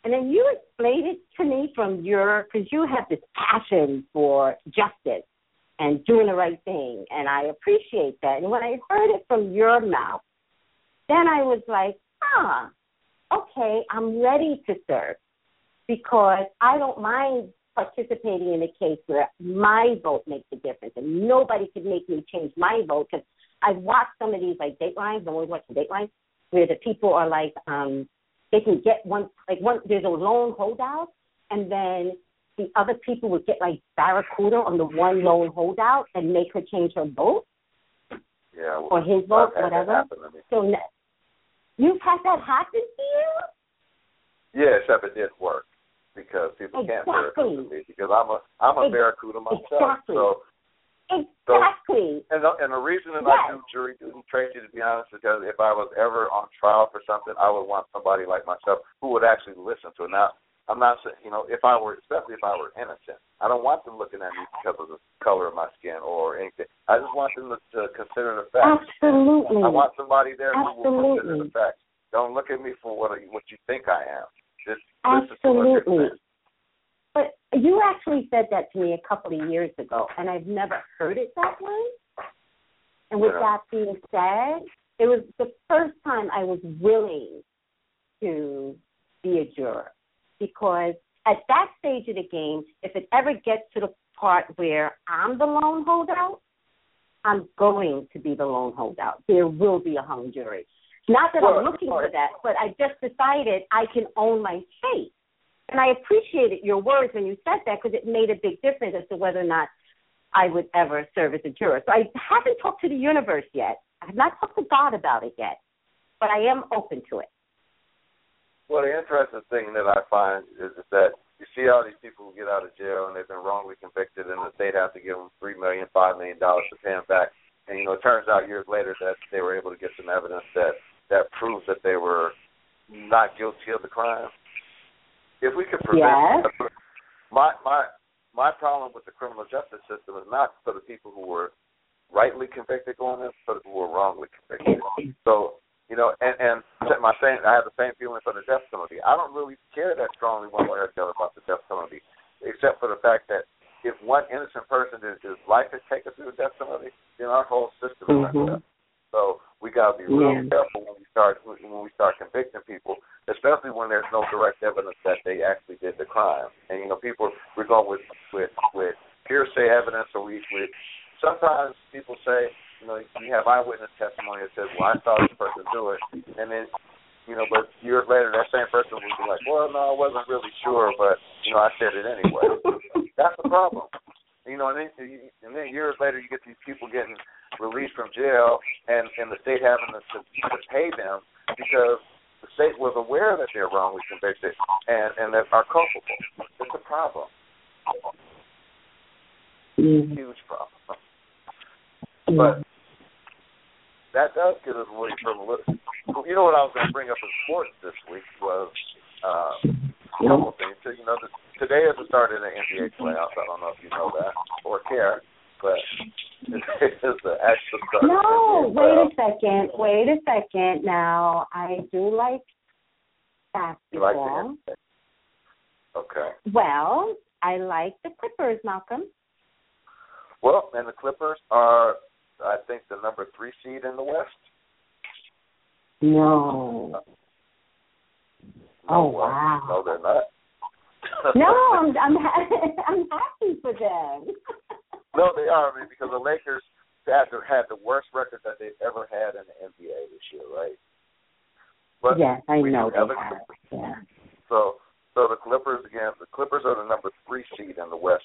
and then you explained it to me from your, because you have this passion for justice and doing the right thing, and I appreciate that. And when I heard it from your mouth, then I was like, ah, okay, I'm ready to serve because I don't mind participating in a case where my vote makes a difference, and nobody could make me change my vote because I've watched some of these like Dateline. I'm always watching Dateline, where the people are like, um, they can get one like one. There's a lone holdout, and then the other people would get like barracuda on the one lone holdout and make her change her vote yeah. well, or his vote, I've had that whatever. happen to me. So you've had that happen to you? Yeah, except it didn't work because people can't Exactly. barracuda me because I'm a I'm a Ex- barracuda myself. exactly. So Exactly. And the, and the reason that Yes. I do jury duty, Tracy, to be honest, is because if I was ever on trial for something, I would want somebody like myself who would actually listen to it. Now, I'm not saying, you know, if I were, especially if I were innocent, I don't want them looking at me because of the color of my skin or anything. I just want them to, to consider the facts. Absolutely. I want somebody there who will consider Absolutely. the facts. Don't look at me for what what you think I am. Just listen to what you're Absolutely. You actually said that to me a couple of years ago, and I've never heard it that way. And with Yeah. that being said, it was the first time I was willing to be a juror because at that stage of the game, if it ever gets to the part where I'm the lone holdout, I'm going to be the lone holdout. There will be a hung jury. Not that I'm looking for that, but I just decided I can own my fate. And I appreciated your words when you said that because it made a big difference as to whether or not I would ever serve as a juror. So I haven't talked to the universe yet. I have not talked to God about it yet, but I am open to it. Well, the interesting thing that I find is, that you see all these people who get out of jail and they've been wrongly convicted, and the state has to give them three million, five million dollars to pay them back. And you know, it turns out years later that they were able to get some evidence that that proves that they were not guilty of the crime. If we could prevent Yes. my my my problem with the criminal justice system is not for the people who were rightly convicted for the people who were wrongly convicted. So you know, and and my same, I have the same feeling for the death penalty. I don't really care that strongly one way or the other about the death penalty, except for the fact that if one innocent person is, is life is taken through the death penalty, then our whole system is mm-hmm. up. So we gotta be real yeah. careful when we start when we start convicting people, especially when there's no direct evidence that they actually did the crime. And you know, people we're going with with with hearsay evidence, or we with sometimes people say you know, you have eyewitness testimony that says, "Well, I saw this person do it," and then, you know, but years later, that same person would be like, "Well, no, I wasn't really sure, but you know, I said it anyway." That's the problem. You know, and then, and then years later, you get these people getting released from jail, and and the state having to, to pay them because the state was aware that they're wrongly convicted and and that are culpable. It's a problem. Mm-hmm. Huge problem. But that does get us away from a little. You know what I was going to bring up in sports this week was uh, a couple of things. So, you know, the, today is the start of the NBA playoffs. I don't know if you know that or care, but it is the actual start. No, wait a uh, second. Wait a second. Now, I do like basketball. Like okay. Well, I like the Clippers, Malcolm. Well, and the Clippers are I think, the number three seed in the West. No. no uh, oh wow. No, they're not. no, I'm I'm I'm happy for them. no, they are. I mean, because the Lakers had had the worst record that they've ever had in the NBA this year, right? But yes, I know they have. Yeah. So, so the Clippers again. The Clippers are the number three seed in the West.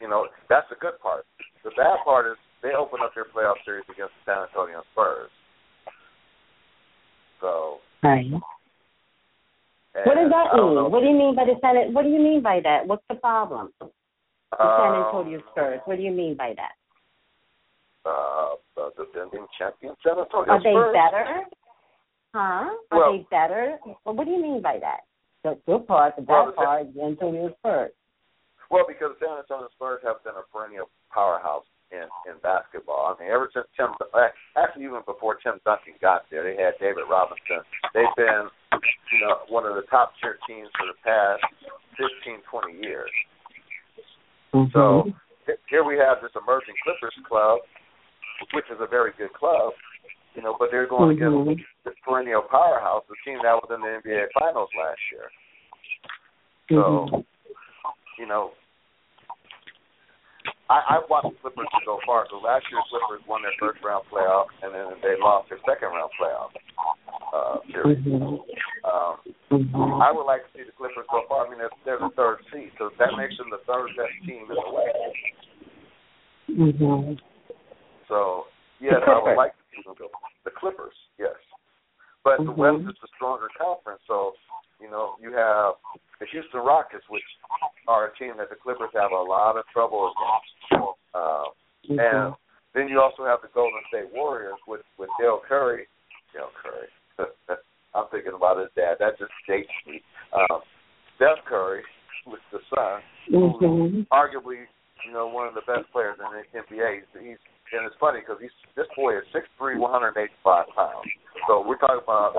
You know, that's the good part. The bad part is they open up their playoff series against the San Antonio Spurs. So. Right. What does that mean? What do you mean by the San? What do you mean by that? What's the problem? The San Antonio Spurs. What do you mean by that? Uh, the defending champion San Antonio Are Spurs. they better? Huh? Are well, they better? Well, what do you mean by that? The good part, the bad well, part, the Antonio Spurs. Well, because the San Antonio Spurs have been a perennial powerhouse in in basketball. I mean, ever since Tim, actually even before Tim Duncan got there, they had David Robinson. They've been, you know, one of the top tier teams for the past 15, 20 years. Mm-hmm. So here we have this emerging Clippers club, which is a very good club, you know, but they're going mm-hmm. against this perennial powerhouse, the team that was in the NBA Finals last year. So, mm-hmm. you know, I, I watched the Clippers to go far. So last year, Clippers won their first round playoff, and then they lost their second round playoff uh, series. Mm-hmm. Um, mm-hmm. I would like to see the Clippers go far. I mean, they're, they're the third seed, so that makes them the third best team in the West. Mm-hmm. So yes, I would like to see them go. The Clippers, yes, but mm-hmm. the West is the stronger conference, so you know you have the Houston Rockets, which are a team that the Clippers have a lot of trouble against. Uh, mm-hmm. And then you also have the Golden State Warriors with with Dell Curry. Dell Curry. I'm thinking about his dad. That just dates me. Um, Steph Curry with the Suns, mm-hmm. who's arguably you know one of the best players in the NBA. He's, he's and it's funny because he's this boy is six three, one hundred eighty five pounds. So we're talking about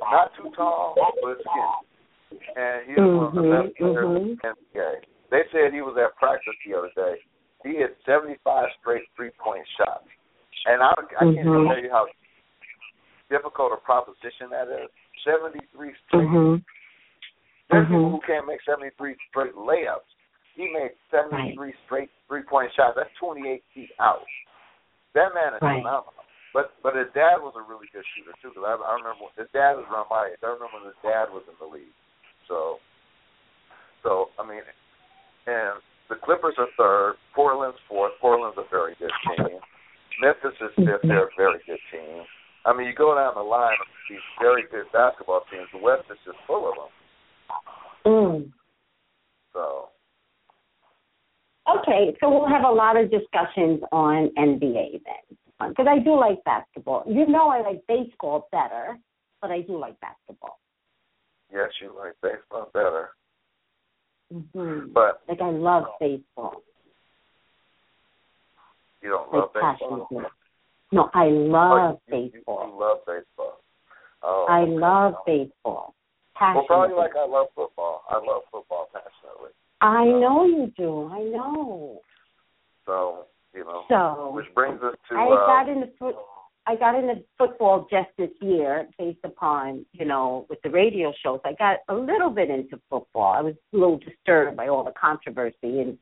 not too tall, but skinny and he was mm-hmm, one of the mm-hmm, best players mm-hmm. in the NBA. They said he was at practice the other day. He hit 75 straight three-point shots, and I, I can't mm-hmm. tell you how difficult a proposition that is. 73 straight. Mm-hmm. There's people who can't make 73 straight layups. He made 73 right. straight three-point shots. That's 28 feet out. That man is right. phenomenal. But but his dad was a really good shooter too. Because I, I remember his dad was around my age. I remember when his dad was in the league. So, so I mean, and the Clippers are third. Portland's fourth. Portland's a very good team. Memphis is fifth. They're a very good team. I mean, you go down the line of these very good basketball teams. The West is just full of them. Mm. So. Okay, so we'll have a lot of discussions on NBA then, because I do like basketball. You know, I like baseball better, but I do like basketball. Yes, you like baseball better. Mm-hmm. But like I love baseball. You don't like love baseball. passionately. No, I love oh, you, you, baseball. You love baseball. Oh, I love baseball. Well, probably like I love football. I love football passionately. I know you do. I know. So you know, So which brings us to. I uh, got into foot. I got into football just this year, based upon you know with the radio shows. I got a little bit into football. I was a little disturbed by all the controversy, and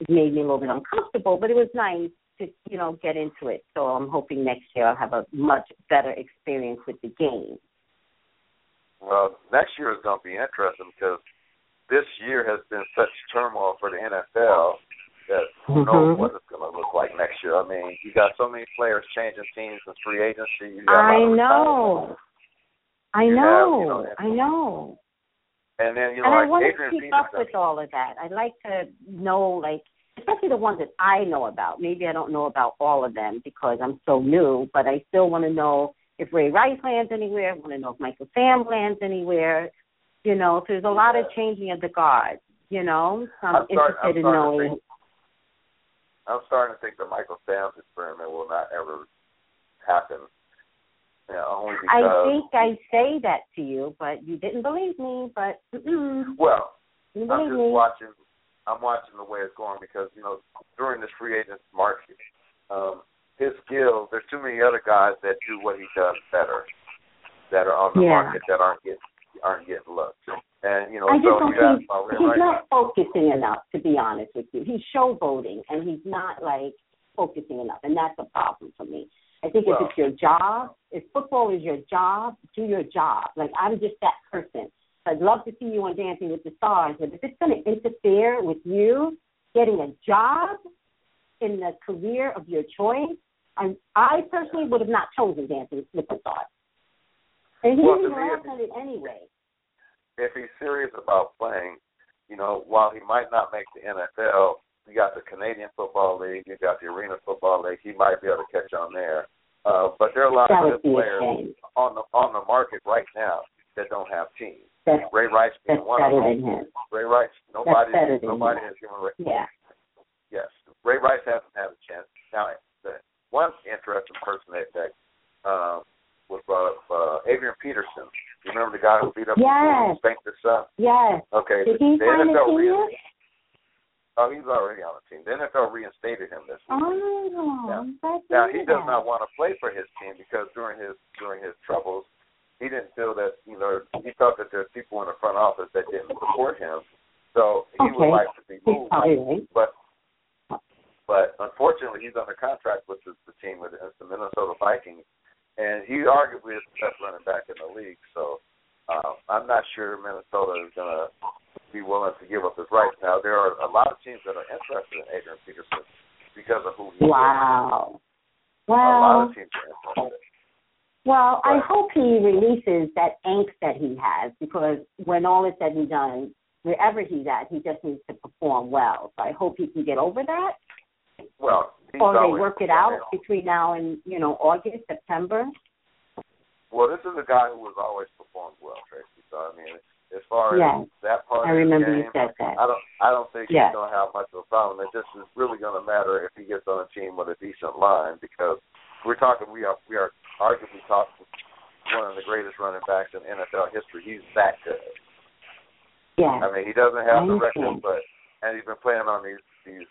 it made me a little bit uncomfortable. But it was nice to you know get into it. So I'm hoping next year I'll have a much better experience with the game. Well, next year is going to be interesting because this year has been such turmoil for the NFL that who knows Mhm. what it's going to look like next year. I mean, you got so many players changing teams and free agency. You got I know. I You have, know. you know, I know. And then you know, and I like want Adrian to keep up with all of that. I'd like to know, like, especially the ones that I know about. Maybe I don't know about all of them because I'm so new, but I still want to know if Ray Rice lands anywhere. I want to know if Michael Sam lands anywhere. You know, so there's a lot of changing of the guard. You know, so I'm, I'm starting- I'm interested in knowing. think- I'm starting to think the Michael Sam's experiment will not ever happen. You know, only because I think I say that to you, but you didn't believe me. But mm-mm, well, you I'm just me. watching. I'm watching the way it's going because you know during this free agent market, um, his skills. There's too many other guys that do what he does better, that are on the Yeah. market that aren't getting aren't getting looks. And you know, I just so don't think he's Rice. not focusing enough, to be honest with you. He's showboating, and he's not like focusing enough, and that's a problem for me. I think Well- if it's your job, if football is your job, do your job. Like I'm just that person. I'd love to see you on Dancing with the Stars, but if it's going to interfere with you getting a job in the career of your choice, I, I personally would have not chosen Dancing with the Stars. And he Well, laugh it- at it anyway. if he's serious about playing, you know, while he might not make the NFL, you got the Canadian Football League, you got the Arena Football League. He might be able to catch on there. Uh, but there are a lot That of good players shame. on the on the market right now that don't have teams. That's Ray Rice being one of them. Ray Rice, nobody, nobody has given Ray. Yeah. Yes, Ray Rice hasn't had a chance. Now, the one interesting person that that uh, was brought up, uh, Adrian Peterson. You remember the guy who beat up Yes. spanked his son? Yes. Okay, Did the, he the NFL team rein- yet? Oh, he's already on the team. The NFL reinstated him this week. Oh, Yeah. I'm glad to Now he does not want to play for his team because during his during his troubles, he didn't feel that you know he felt that there's people in the front office that didn't support him, so he Okay. would like to be moved. right. But but unfortunately, he's under contract with the, the team with it's the Minnesota Vikings, and he arguably is the best running back in the league. So um, I'm not sure Minnesota is going to be willing to give up his rights. Now there are a lot of teams that are interested in Adrian Peterson because of who he is. Wow. A lot Well, of teams are interested. well, I hope he releases that angst that he has because when all is said and done, wherever he's at, he just needs to perform well. So I hope he can get over that, Well, he's or they work it out between now and you know August, September. Well, this is a guy who has always performed well, Tracy. So I mean, as far as Yes. that part I of remember the you game, said that. I don't, I don't think Yes. he's going to have much of a problem. It just is really going to matter if he gets on a team with a decent line because we're talking, we are, we are arguably talking one of the greatest running backs in NFL history. He's that good. Yeah. I mean, he doesn't have I the record, but and he's been playing on these these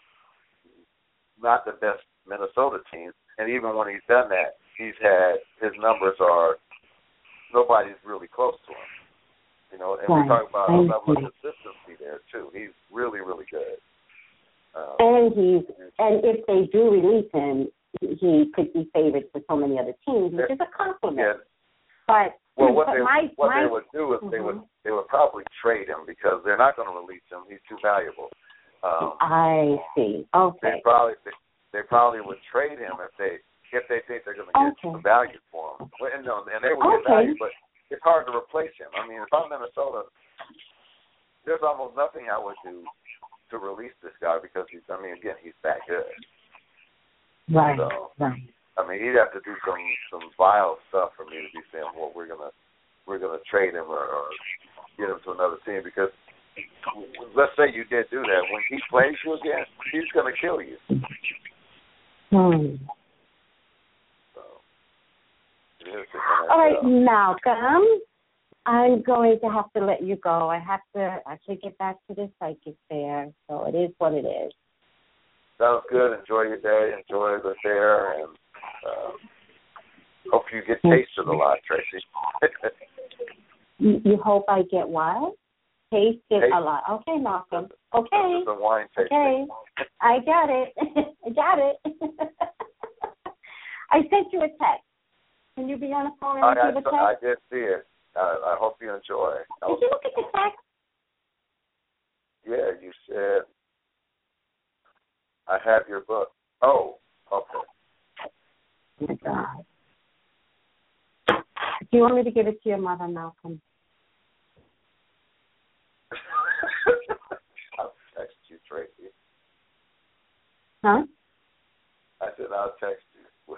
not the best Minnesota teams, and even when he's done that, he's had his numbers are nobody's really close to him. You know, and Right. we talk about I a level of consistency there too. He's really, really good. Um, And he's and if they do release him, he- could be favored for so many other teams, which is a compliment. yeah. But Well, what but they my what my they would do is they would Mhm. they would probably trade him because they're not going to release him. He's too valuable. Um, I see. Okay. They probably they, they probably would trade him if they if they think they're going to get Okay. some value for him. Well, and, no, and they would get Okay. value, but it's hard to replace him. I mean, if I'm Minnesota, there's almost nothing I would do to release this guy because he's. I mean, again, he's that good. Right. So- Right. I mean, he'd have to do some some vile stuff for me to be saying, well, we're gonna we're gonna trade him or, or get him to another team because let's say you did do that. When he plays you again, he's going to kill you. Hmm. So, All right, Malcolm. I'm going to have to let you go. I have to actually get back to the psychic fair, so it is what it is. Sounds good. Enjoy your day. Enjoy the fair, and uh, hope you get tasted a lot, Tracy. You, you hope I get what? Taste it Taste. a lot. Okay, Malcolm. Okay. wine tasting. Okay. I got it. I got it. I sent you a text. Can you be on the phone and I, receive a text? I, I did see it. Uh, I hope you enjoy. Did was- you look at the text? Yeah, you said I have your book. Oh, okay. Oh my God. Do you want me to give it to your mother, Malcolm? I'll text you, Tracy. Huh? I said I'll text you.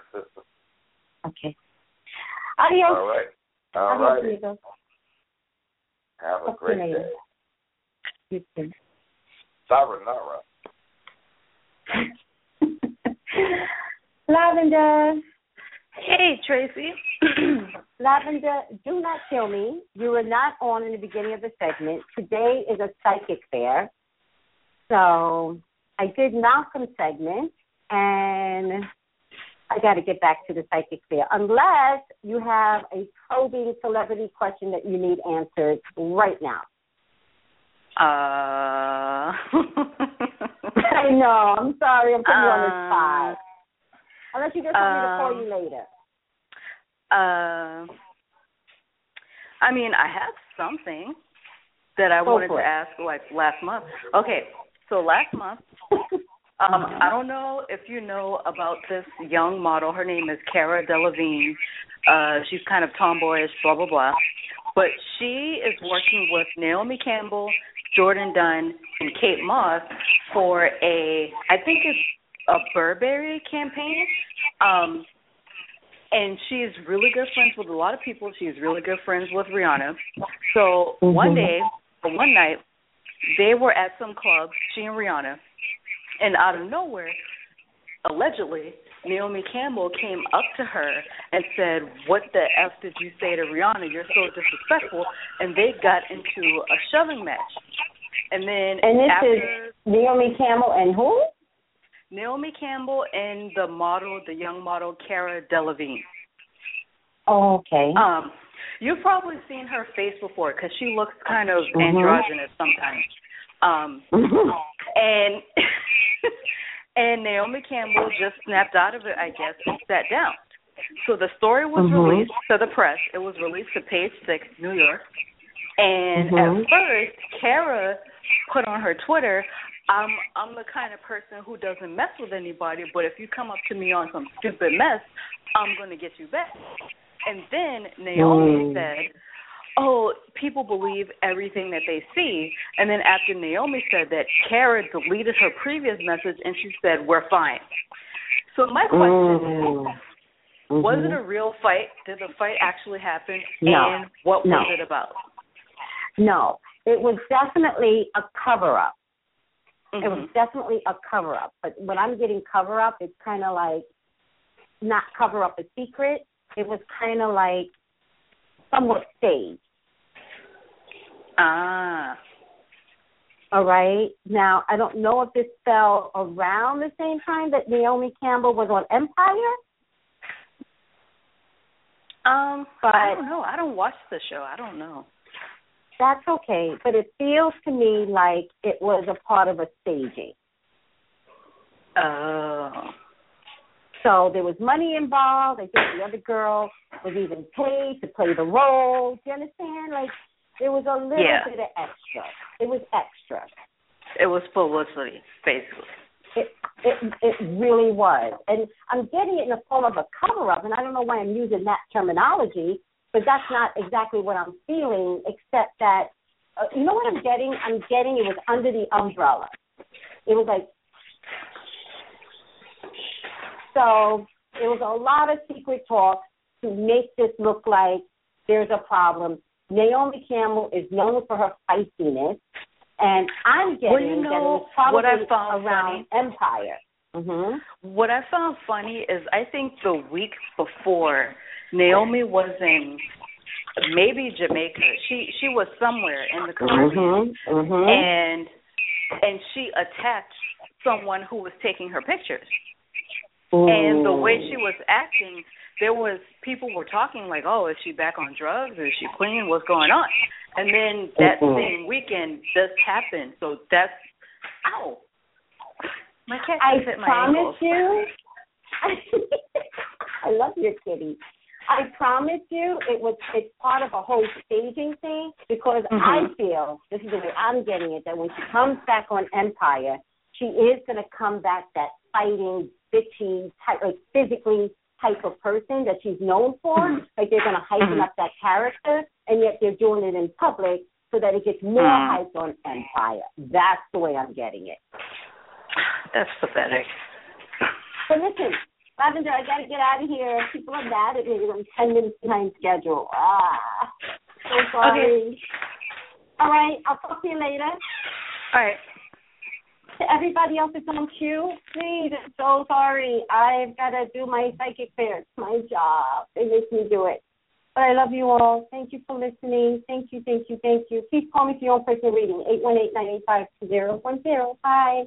Okay. Adios. All right. All right. Have a Talk great day. You too. Sayonara. Lavender. Hey, Tracy. Lavender, do not kill me. You were not on in the beginning of the segment. Today is a psychic fair. So I did Malcolm's segment and I got to get back to the psychic fair. Unless you have a probing celebrity question that you need answered right now. uh. I know. I'm sorry. I'm putting you on the Uh, spot. Unless you just want me to call um, you later. Uh, I mean, I have something that I Go wanted to ask like last month. Okay, so last month, um, I don't know if you know about this young model. Her name is Cara Delevingne. Uh, she's kind of tomboyish, blah blah blah. But she is working with Naomi Campbell, Jourdan Dunn, and Kate Moss for a, I think it's a Burberry campaign. Um, and she's really good friends with a lot of people. She's really good friends with Rihanna. So one Mhm. day, or one night, they were at some club, she and Rihanna, and out of nowhere, allegedly, Naomi Campbell came up to her and said, "What the f did you say to Rihanna? You're so disrespectful." And they got into a shoving match. And then And this after is Naomi Campbell and who? Naomi Campbell and the model, the young model Cara Delevingne. Oh, okay. Um, you've probably seen her face before because she looks kind of Mhm. androgynous sometimes. Um, and and Naomi Campbell just snapped out of it, I guess, and sat down. So the story was Mhm. released to the press. It was released to Page Six, New York. And at first, Cara put on her Twitter, "I'm I'm the kind of person who doesn't mess with anybody, but if you come up to me on some stupid mess, I'm going to get you back." And then Naomi Mm. said, "Oh, people believe everything that they see." And then after Naomi said that, Cara deleted her previous message and she said, "We're fine." So my question is, Mm. was it Mhm. a real fight? Did the fight actually happen? No. And what No. was it about? No, it was definitely a cover up. It was Mhm. definitely a cover up. But when I'm getting cover up, it's kind of like not cover up a secret. It was kind of like somewhat staged. Ah. All right. Now, I don't know if this fell around the same time that Naomi Campbell was on Empire. Um, But- I don't know. I don't watch the show. I don't know. That's okay, but it feels to me like it was a part of a staging. Oh. So there was money involved. I think the other girl was even paid to play the role. Do you understand? Like there was a little Yeah. bit of extra. It was extra. It was publicity, basically. It it it really was. And I'm getting it in the form of a cover up and I don't know why I'm using that terminology, but that's not exactly what I'm feeling except that uh, you know what I'm getting? I'm getting it was under the umbrella. It was like so it was a lot of secret talk to make this look like there's a problem. Naomi Campbell is known for her feistiness. And I'm getting well, you know, that what I found around funny, Empire. Mm-hmm. What I found funny is I think the week before Naomi was in maybe Jamaica. She she was somewhere in the Caribbean, mm-hmm. Mm-hmm. and and she attacked someone who was taking her pictures. Ooh. And the way she was acting, there was people were talking like, "Oh, is she back on drugs? Is she clean? What's going on?" And then that Mm-mm. same weekend, this happened. So that's ow. My cat I hit my promise ankles. you. I love your kitty. I promise you, it was it's part of a whole staging thing because I Mhm. feel this is the way I'm getting it that when she comes back on Empire, she is going to come back that fighting, bitchy, type, like physically type of person that she's known for. Mhm. Like they're going to heighten Mhm. up that character, and yet they're doing it in public so that it gets more Mhm. hyped on Empire. That's the way I'm getting it. That's pathetic. But listen, Lavender, I gotta get out of here. People are mad at me because I'm ten minutes behind schedule. Ah, so sorry. Okay. All right, I'll talk to you later. All right. To everybody else that's on queue, please, I'm so sorry. I've got to do my psychic fair. It's my job. They make me do it. But I love you all. Thank you for listening. Thank you, thank you, thank you. Please call me for your own personal reading, eight one eight nine eight five two zero one zero. Bye.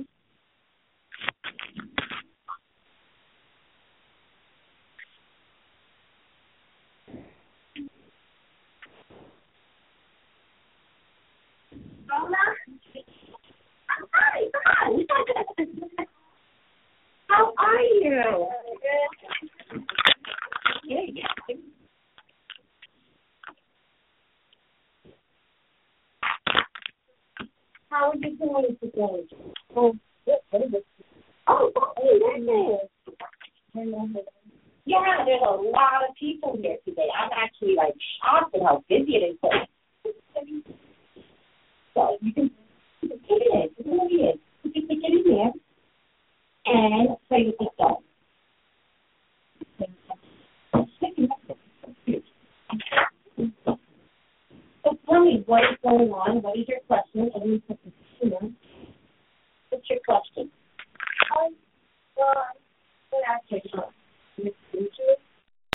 Hi. How are you? Yeah, How are you doing today? Oh. What is? Oh, that's it. Yeah, there's a lot of people here today. I'm actually like shocked at how busy it is yourself. You can take it in. Look at it. You can take it in there and play with yourself. So tell me what is going on. What is your question? And we put this. What's your question? Hi, God. What you.